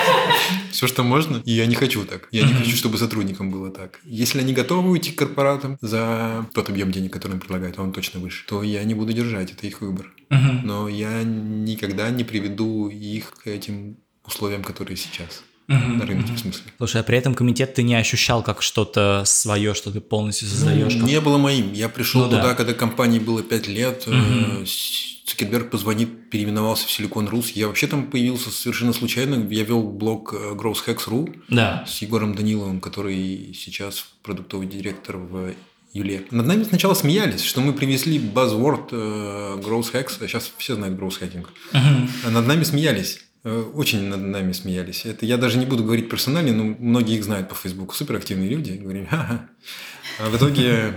все, что можно, и я не хочу так. Я не хочу, чтобы сотрудникам было так. Если они готовы уйти к корпоратам за тот объем денег, который им предлагают, а он точно выше, то я не буду держать, это их выбор. Но я никогда не приведу их к этим условиям, которые сейчас. На рынке, в смысле. Слушай, а при этом комитет ты не ощущал как что-то свое, что ты полностью создаешь? Ну, как... Не было моим. Я пришел ну, туда, да. когда компании было 5 лет. Uh-huh. Цукерберг позвонит, переименовался в Silicon Rus. Я вообще там появился совершенно случайно. Я вел блог э, GrowthHacks.ru да. с Егором Даниловым, который сейчас продуктовый директор в Юле. Над нами сначала смеялись, что мы привезли buzzword э, Growth Hacks, а сейчас все знают Growth Hacking. Uh-huh. А над нами смеялись. Э, очень над нами смеялись. Это я даже не буду говорить персонально, но многие их знают по Фейсбуку. Суперактивные люди. Говорим, ха-ха. А в итоге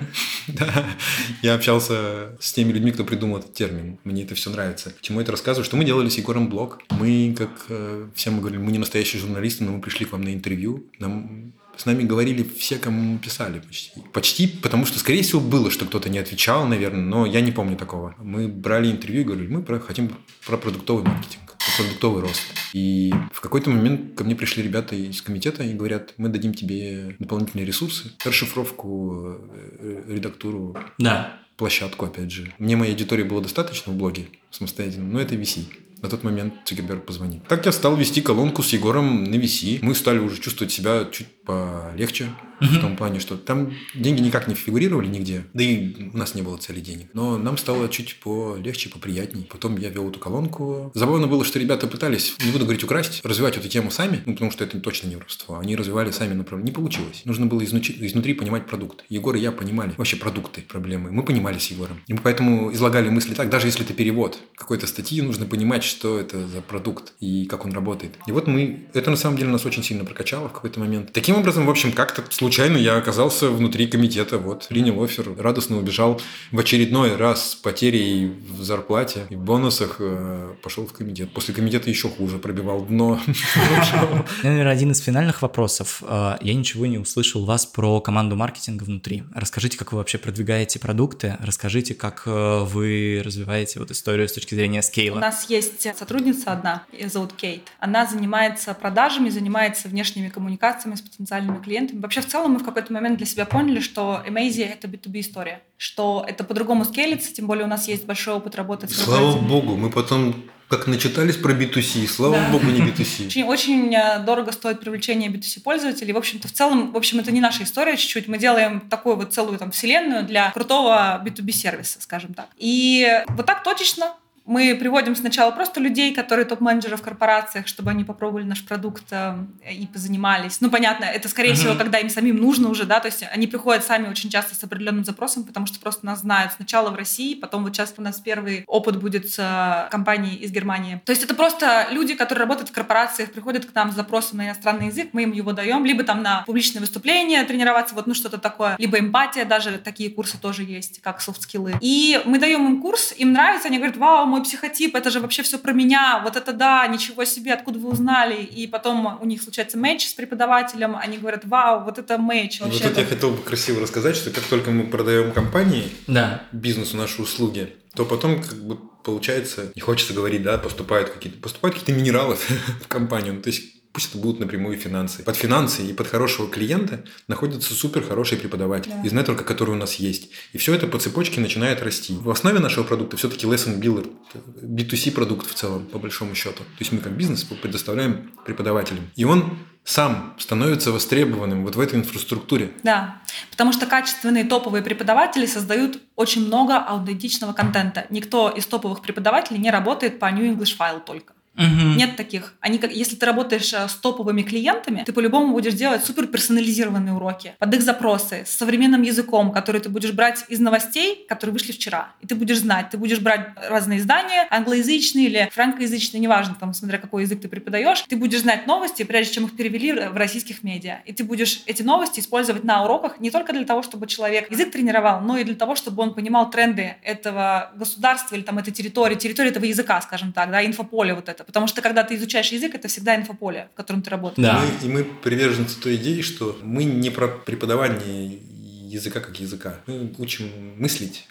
я общался с теми людьми, кто придумал этот термин. Мне это все нравится. Почему это рассказываю? Что мы делали с Егором блог. Мы, как э, всем мы говорили, мы не настоящие журналисты, но мы пришли к вам на интервью. Нам с нами говорили все, кому писали почти. Почти, потому что, скорее всего, было, что кто-то не отвечал, наверное, но я не помню такого. Мы брали интервью и говорили, мы про, хотим про продуктовый маркетинг продуктовый рост. И в какой-то момент ко мне пришли ребята из комитета и говорят, мы дадим тебе дополнительные ресурсы, расшифровку, э, редактуру, да. площадку, опять же. Мне моей аудитории было достаточно в блоге самостоятельно, но это VC. На тот момент Цукерберг позвонит. Так я стал вести колонку с Егором на VC. Мы стали уже чувствовать себя чуть полегче в том плане, что там деньги никак не фигурировали нигде, да и у нас не было цели денег. Но нам стало чуть полегче, поприятней. Потом я вел эту колонку. Забавно было, что ребята пытались, не буду говорить украсть, развивать эту тему сами, ну, потому что это точно не воровство. Они развивали сами направление. Не получилось. Нужно было изнутри, изнутри понимать продукт. Егор и я понимали вообще продукты, проблемы. Мы понимали с Егором. И мы поэтому излагали мысли так, даже если это перевод какой-то статьи, нужно понимать, что это за продукт и как он работает. И вот мы, это на самом деле нас очень сильно прокачало в какой-то момент. Таким образом, в общем, как-то случайно я оказался внутри комитета, вот, принял офер, радостно убежал в очередной раз с потерей в зарплате и в бонусах э, пошел в комитет. После комитета еще хуже, пробивал дно. Наверное, один из финальных вопросов. Э, я ничего не услышал вас про команду маркетинга внутри. Расскажите, как вы вообще продвигаете продукты, расскажите, как э, вы развиваете вот историю с точки зрения скейла. У нас есть сотрудница одна, ее зовут Кейт. Она занимается продажами, занимается внешними коммуникациями с потенциальными клиентами. Вообще, в целом, мы в какой-то момент для себя поняли, что Amazing — это B2B история, что это по-другому скейлится, тем более у нас есть большой опыт работы с Слава богу, мы потом как начитались про B2C, слава да. богу, не B2C. Очень, очень э, дорого стоит привлечение B2C пользователей. В общем-то, в целом, в общем, это не наша история чуть-чуть. Мы делаем такую вот целую там вселенную для крутого B2B сервиса, скажем так. И вот так точечно мы приводим сначала просто людей, которые топ-менеджеры в корпорациях, чтобы они попробовали наш продукт э, и позанимались. Ну, понятно, это, скорее uh-huh. всего, когда им самим нужно уже, да, то есть они приходят сами очень часто с определенным запросом, потому что просто нас знают сначала в России, потом вот сейчас у нас первый опыт будет с э, компанией из Германии. То есть это просто люди, которые работают в корпорациях, приходят к нам с запросом на иностранный язык, мы им его даем, либо там на публичные выступления тренироваться, вот, ну, что-то такое, либо эмпатия, даже такие курсы тоже есть, как софт-скиллы. И мы даем им курс, им нравится, они говорят, вау, мой мой психотип, это же вообще все про меня, вот это да, ничего себе, откуда вы узнали? И потом у них случается матч с преподавателем, они говорят, вау, вот это матч. Вот тут я хотел бы красиво рассказать, что как только мы продаем компании, да. бизнесу наши услуги, то потом как бы получается, не хочется говорить, да, поступают какие-то, поступают какие-то минералы в компанию, ну, то есть пусть это будут напрямую финансы. Под финансы и под хорошего клиента находится супер хороший преподаватель да. из нетворка, который у нас есть. И все это по цепочке начинает расти. В основе нашего продукта все-таки lesson builder, B2C продукт в целом, по большому счету. То есть мы как бизнес предоставляем преподавателям. И он сам становится востребованным вот в этой инфраструктуре. Да, потому что качественные топовые преподаватели создают очень много аутентичного контента. Никто из топовых преподавателей не работает по New English File только. Угу. Нет таких. Они, если ты работаешь э, с топовыми клиентами, ты по-любому будешь делать супер персонализированные уроки под их запросы, с современным языком, который ты будешь брать из новостей, которые вышли вчера. И ты будешь знать, ты будешь брать разные издания, англоязычные или франкоязычные, неважно, там, смотря какой язык ты преподаешь, ты будешь знать новости, прежде чем их перевели в российских медиа. И ты будешь эти новости использовать на уроках не только для того, чтобы человек язык тренировал, но и для того, чтобы он понимал тренды этого государства или там этой территории, территории этого языка, скажем так, да, инфополе вот это Потому что когда ты изучаешь язык, это всегда инфополе, в котором ты работаешь. Да. Мы, и мы приверженцы той идеи, что мы не про преподавание языка как языка. Мы учим мыслить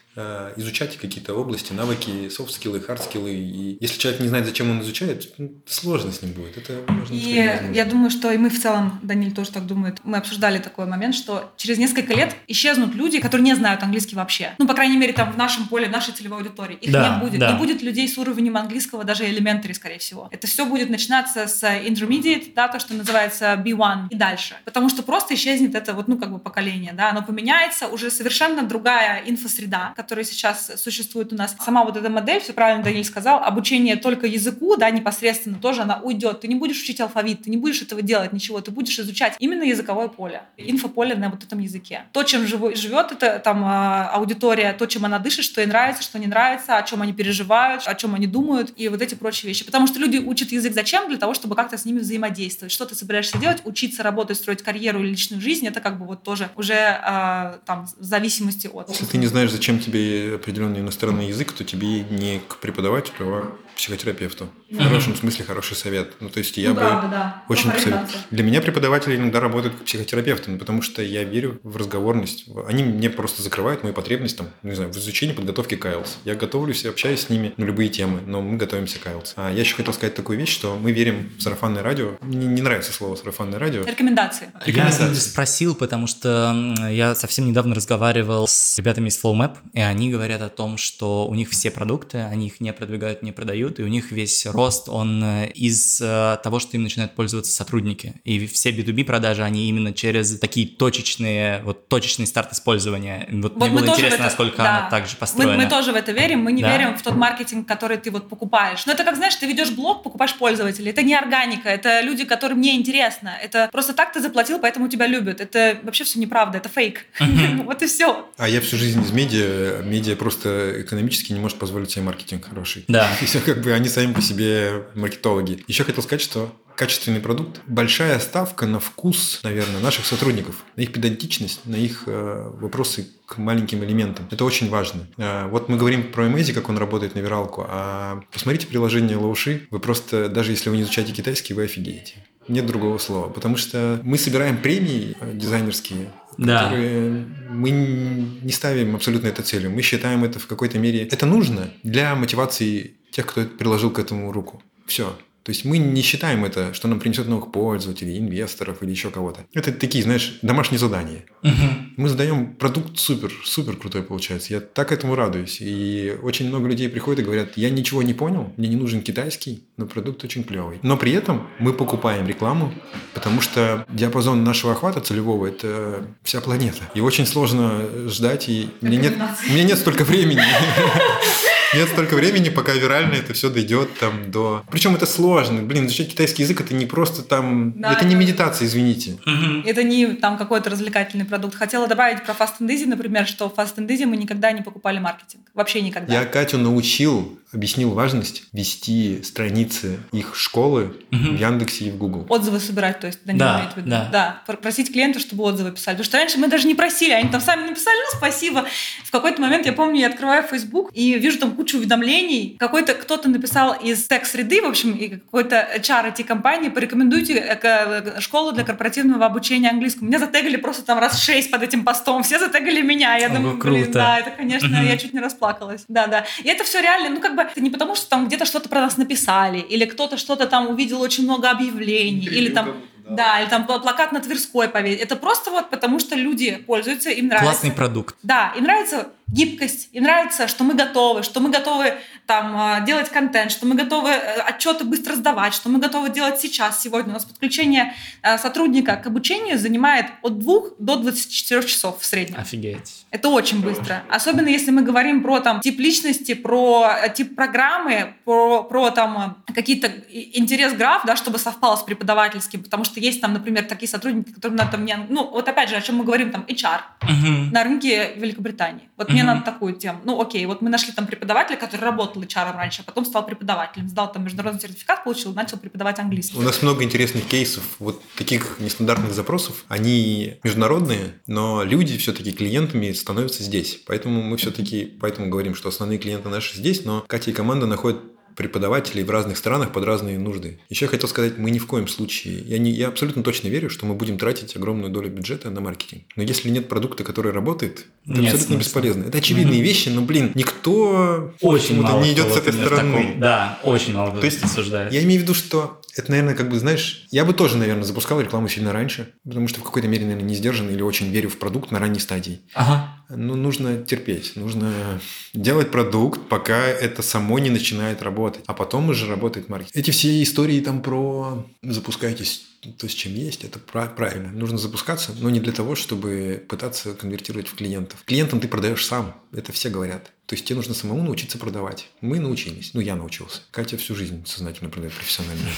изучать какие-то области, навыки, софт-скиллы, хард-скиллы. И если человек не знает, зачем он изучает, ну, сложно с ним будет. Это можно И я думаю, что и мы в целом, Даниль тоже так думает, мы обсуждали такой момент, что через несколько лет исчезнут люди, которые не знают английский вообще. Ну, по крайней мере, там в нашем поле, в нашей целевой аудитории. Их да, не будет. Да. Не будет людей с уровнем английского, даже elementary, скорее всего. Это все будет начинаться с intermediate, да, то, что называется B1 и дальше. Потому что просто исчезнет это вот, ну, как бы поколение, да, оно поменяется, уже совершенно другая инфосреда, которые сейчас существуют у нас. Сама вот эта модель, все правильно Даниэль сказал, обучение только языку, да, непосредственно тоже она уйдет. Ты не будешь учить алфавит, ты не будешь этого делать ничего, ты будешь изучать именно языковое поле, инфополе на вот этом языке. То, чем живет эта там а, аудитория, то, чем она дышит, что ей нравится, что не нравится, о чем они переживают, о чем они думают и вот эти прочие вещи. Потому что люди учат язык зачем? Для того, чтобы как-то с ними взаимодействовать. Что ты собираешься делать? Учиться работать, строить карьеру или личную жизнь, это как бы вот тоже уже э, там в зависимости от. Если ты не знаешь, зачем тебе тебе определенный иностранный язык, то тебе не к преподавателю, а психотерапевту. В хорошем смысле хороший совет. Ну, то есть я ну, бы правда, да. очень посоветовал. Для меня преподаватели иногда работают как психотерапевты, потому что я верю в разговорность. Они мне просто закрывают мою потребность там, не знаю, в изучении подготовки к IELTS. Я готовлюсь и общаюсь с ними на любые темы, но мы готовимся к IELTS. А я еще хотел сказать такую вещь, что мы верим в сарафанное радио. Мне не нравится слово сарафанное радио. Рекомендации. Рекомендации. Я спросил, потому что я со совсем недавно разговаривал с ребятами из FlowMap, и они говорят о том, что у них все продукты, они их не продвигают, не продают, и у них весь рост, он э, из э, того, что им начинают пользоваться сотрудники. И все B2B продажи, они именно через такие точечные, вот точечный старт использования. Вот, вот мне было интересно, это, насколько да. она также построена. Мы, мы тоже в это верим, мы не да. верим в тот маркетинг, который ты вот покупаешь. Но это как, знаешь, ты ведешь блог, покупаешь пользователей. Это не органика, это люди, которым не интересно. Это просто так ты заплатил, поэтому тебя любят. Это вообще все неправда, это фейк. Вот и все. А я всю жизнь из медиа. Медиа просто экономически не может позволить себе маркетинг хороший. Да. И все как бы они сами по себе маркетологи. Еще хотел сказать, что качественный продукт, большая ставка на вкус, наверное, наших сотрудников, на их педантичность, на их э, вопросы к маленьким элементам. Это очень важно. Э, вот мы говорим про Эмейзи, как он работает на виралку, а посмотрите приложение Лауши, вы просто, даже если вы не изучаете китайский, вы офигеете. Нет другого слова. Потому что мы собираем премии э, дизайнерские, да. которые мы не ставим абсолютно это целью. Мы считаем это в какой-то мере... Это нужно для мотивации тех, кто приложил к этому руку. Все. То есть мы не считаем это, что нам принесет новых пользователей, инвесторов или еще кого-то. Это такие, знаешь, домашние задания. Угу. Мы задаем продукт супер, супер крутой получается. Я так этому радуюсь. И очень много людей приходят и говорят, я ничего не понял, мне не нужен китайский, но продукт очень клевый. Но при этом мы покупаем рекламу, потому что диапазон нашего охвата целевого – это вся планета. И очень сложно ждать, и мне нет, меня нет столько времени. Нет столько времени, пока вирально это все дойдет там до... Причем это сложно. Блин, изучать китайский язык это не просто там... Да, это не медитация, извините. Это не там какой-то развлекательный продукт. Хотела добавить про Fast and Easy, например, что в Fast and Easy мы никогда не покупали маркетинг. Вообще никогда. Я Катю научил объяснил важность вести страницы их школы угу. в Яндексе и в Google. Отзывы собирать, то есть да, да, имеет в виду. Да. да, просить клиента, чтобы отзывы писали. Потому что раньше мы даже не просили, они там сами написали, ну спасибо. В какой-то момент, я помню, я открываю Facebook и вижу там кучу уведомлений. Какой-то кто-то написал из текст-среды, в общем, и какой-то HR IT-компании, порекомендуйте э, э, школу для корпоративного обучения английскому. Меня затегали просто там раз шесть под этим постом, все затегали меня. Я Ого, думаю, блин, круто. да, это, конечно, угу. я чуть не расплакалась. Да, да. И это все реально, ну как бы, это не потому, что там где-то что-то про нас написали, или кто-то что-то там увидел очень много объявлений, Интервью или там да. или там плакат на Тверской повесить. Это просто вот потому, что люди пользуются, им нравится. Классный продукт. Да, им нравится гибкость, им нравится, что мы готовы, что мы готовы там а, делать контент, что мы готовы э, отчеты быстро сдавать, что мы готовы делать сейчас, сегодня. У нас подключение а, сотрудника к обучению занимает от 2 до 24 часов в среднем. Офигеть. Это очень быстро. Особенно если мы говорим про там тип личности, про э, тип программы, про, про там э, какие-то интерес граф, да, чтобы совпало с преподавательским, потому что есть там, например, такие сотрудники, которым надо там, ну, вот опять же, о чем мы говорим, там, HR угу. на рынке Великобритании. Вот угу. мне надо такую тему. Ну, окей, вот мы нашли там преподавателя, который работал HR раньше, а потом стал преподавателем, сдал там международный сертификат, получил, начал преподавать английский. У нас много интересных кейсов, вот таких нестандартных запросов. Они международные, но люди все-таки клиентами становятся здесь. Поэтому мы все-таки поэтому говорим, что основные клиенты наши здесь, но Катя и команда находят преподавателей в разных странах под разные нужды. Еще я хотел сказать, мы ни в коем случае, я, не, я абсолютно точно верю, что мы будем тратить огромную долю бюджета на маркетинг. Но если нет продукта, который работает, это нет абсолютно смысла. бесполезно. Это очевидные mm-hmm. вещи, но, блин, никто очень мало не идет с этой стороны. Таком, да, очень мало То есть, осуждает. Я имею в виду, что это, наверное, как бы, знаешь, я бы тоже, наверное, запускал рекламу сильно раньше, потому что в какой-то мере, наверное, не сдержан или очень верю в продукт на ранней стадии. Ага. Ну, нужно терпеть, нужно делать продукт, пока это само не начинает работать, а потом уже работает маркетинг. Эти все истории там про запускайтесь то, с чем есть, это правильно. Нужно запускаться, но не для того, чтобы пытаться конвертировать в клиентов. Клиентам ты продаешь сам, это все говорят. То есть тебе нужно самому научиться продавать. Мы научились. Ну, я научился. Катя всю жизнь сознательно продает профессионально.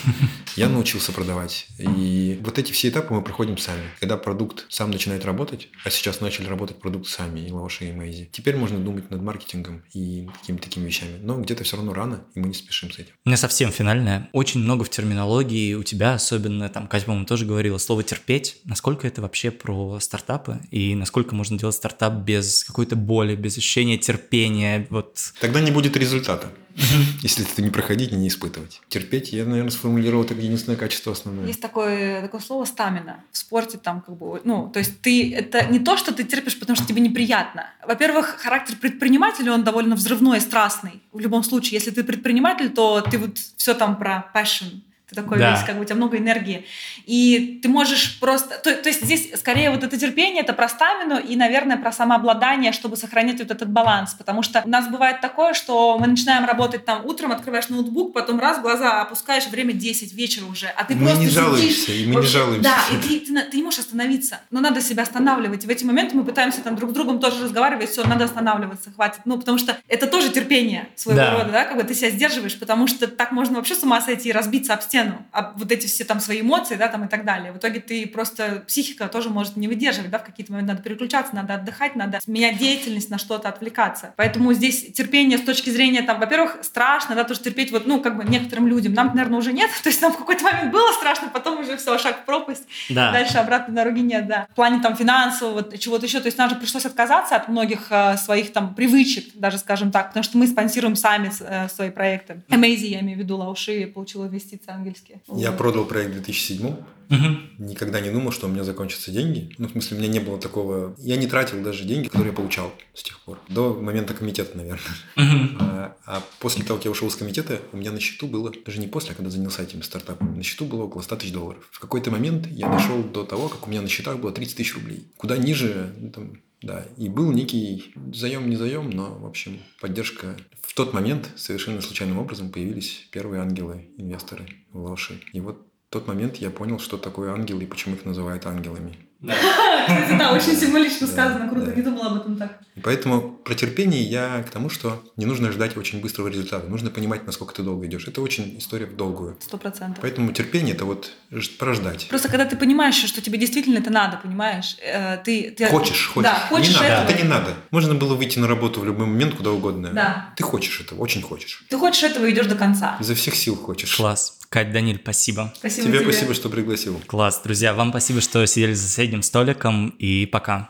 Я научился продавать. И вот эти все этапы мы проходим сами. Когда продукт сам начинает работать, а сейчас начали работать продукты сами, и Лаваши, и Мэйзи, теперь можно думать над маркетингом и какими-то такими вещами. Но где-то все равно рано, и мы не спешим с этим. У меня совсем финальное. Очень много в терминологии у тебя, особенно там Катя, по-моему, тоже говорила слово «терпеть». Насколько это вообще про стартапы? И насколько можно делать стартап без какой-то боли, без ощущения терпения? Вот. Тогда не будет результата. Если это не проходить и не испытывать. Терпеть, я, наверное, сформулировал это единственное качество основное. Есть такое, такое слово стамина. В спорте там как бы, ну, то есть ты, это не то, что ты терпишь, потому что тебе неприятно. Во-первых, характер предпринимателя, он довольно взрывной и страстный. В любом случае, если ты предприниматель, то ты вот все там про passion, Ты такой да. весь, как бы у тебя много энергии. И ты можешь просто... То, то есть здесь скорее вот это терпение, это про стамину и, наверное, про самообладание, чтобы сохранить вот этот баланс. Потому что у нас бывает такое, что мы начинаем работать там утром, открываешь ноутбук, потом раз, глаза опускаешь, время 10 вечера уже, а ты мы просто не жалуемся, и мы вообще, не жалуемся. Да, и ты, ты, ты не можешь остановиться. Но надо себя останавливать. И в эти моменты мы пытаемся там друг с другом тоже разговаривать, все, надо останавливаться, хватит. Ну, потому что это тоже терпение своего да. рода, да, как бы ты себя сдерживаешь, потому что так можно вообще с ума сойти и разбиться об стену, об вот эти все там свои эмоции, да, там и так далее. В итоге ты просто, психика тоже может не выдерживать, да, в какие-то моменты надо переключаться, надо отдыхать, надо менять деятельность, на что-то отвлекаться. Поэтому здесь терпение с точки зрения, там, во-первых, страшно, да, тоже терпеть вот, ну, как бы некоторым людям. Нам, наверное, уже нет, то есть нам в какой-то момент было страшно, потом уже все, шаг в пропасть, да. дальше обратной дороги нет, да. В плане там финансового, вот, чего-то еще, то есть нам же пришлось отказаться от многих э, своих там привычек, даже скажем так, потому что мы спонсируем сами э, свои проекты. Amazing, я имею в виду, Лауши получила инвестиции ангельские. Я вот. продал проект в 2007 угу. Никогда не думал, что у меня закончатся деньги. Ну, в смысле, у меня не было такого... Я не тратил даже деньги, которые я получал с тех пор. До момента комитета, наверное. Угу. А, а после того, как я ушел из комитета, у меня на счету было... Даже не после, а когда занялся этими стартапами. На счету было около 100 тысяч долларов. В какой-то момент я дошел до того, как у меня на счетах было 30 тысяч рублей. Куда ниже, ну, там, да, и был некий заем, не заем, но, в общем, поддержка. В тот момент совершенно случайным образом появились первые ангелы, инвесторы в Лоши. И вот в тот момент я понял, что такое ангелы и почему их называют ангелами. Да. Кстати, да, очень символично сказано, круто, не думала об этом так. И поэтому про терпение я к тому, что не нужно ждать очень быстрого результата, нужно понимать, насколько ты долго идешь. Это очень история в долгую. Сто процентов. Поэтому терпение – это вот прождать. Просто когда ты понимаешь, что тебе действительно это надо, понимаешь? Э, ты, ты... Хочешь, хочешь. Да, хочешь не надо, этого. это не надо. Можно было выйти на работу в любой момент, куда угодно. Да. Ты хочешь этого, очень хочешь. Ты хочешь этого и идешь до конца. Изо всех сил хочешь. Класс. Кать, Даниль, спасибо. Спасибо тебе, тебе. спасибо, что пригласил. Класс, друзья, вам спасибо, что сидели за соседним столиком, и пока.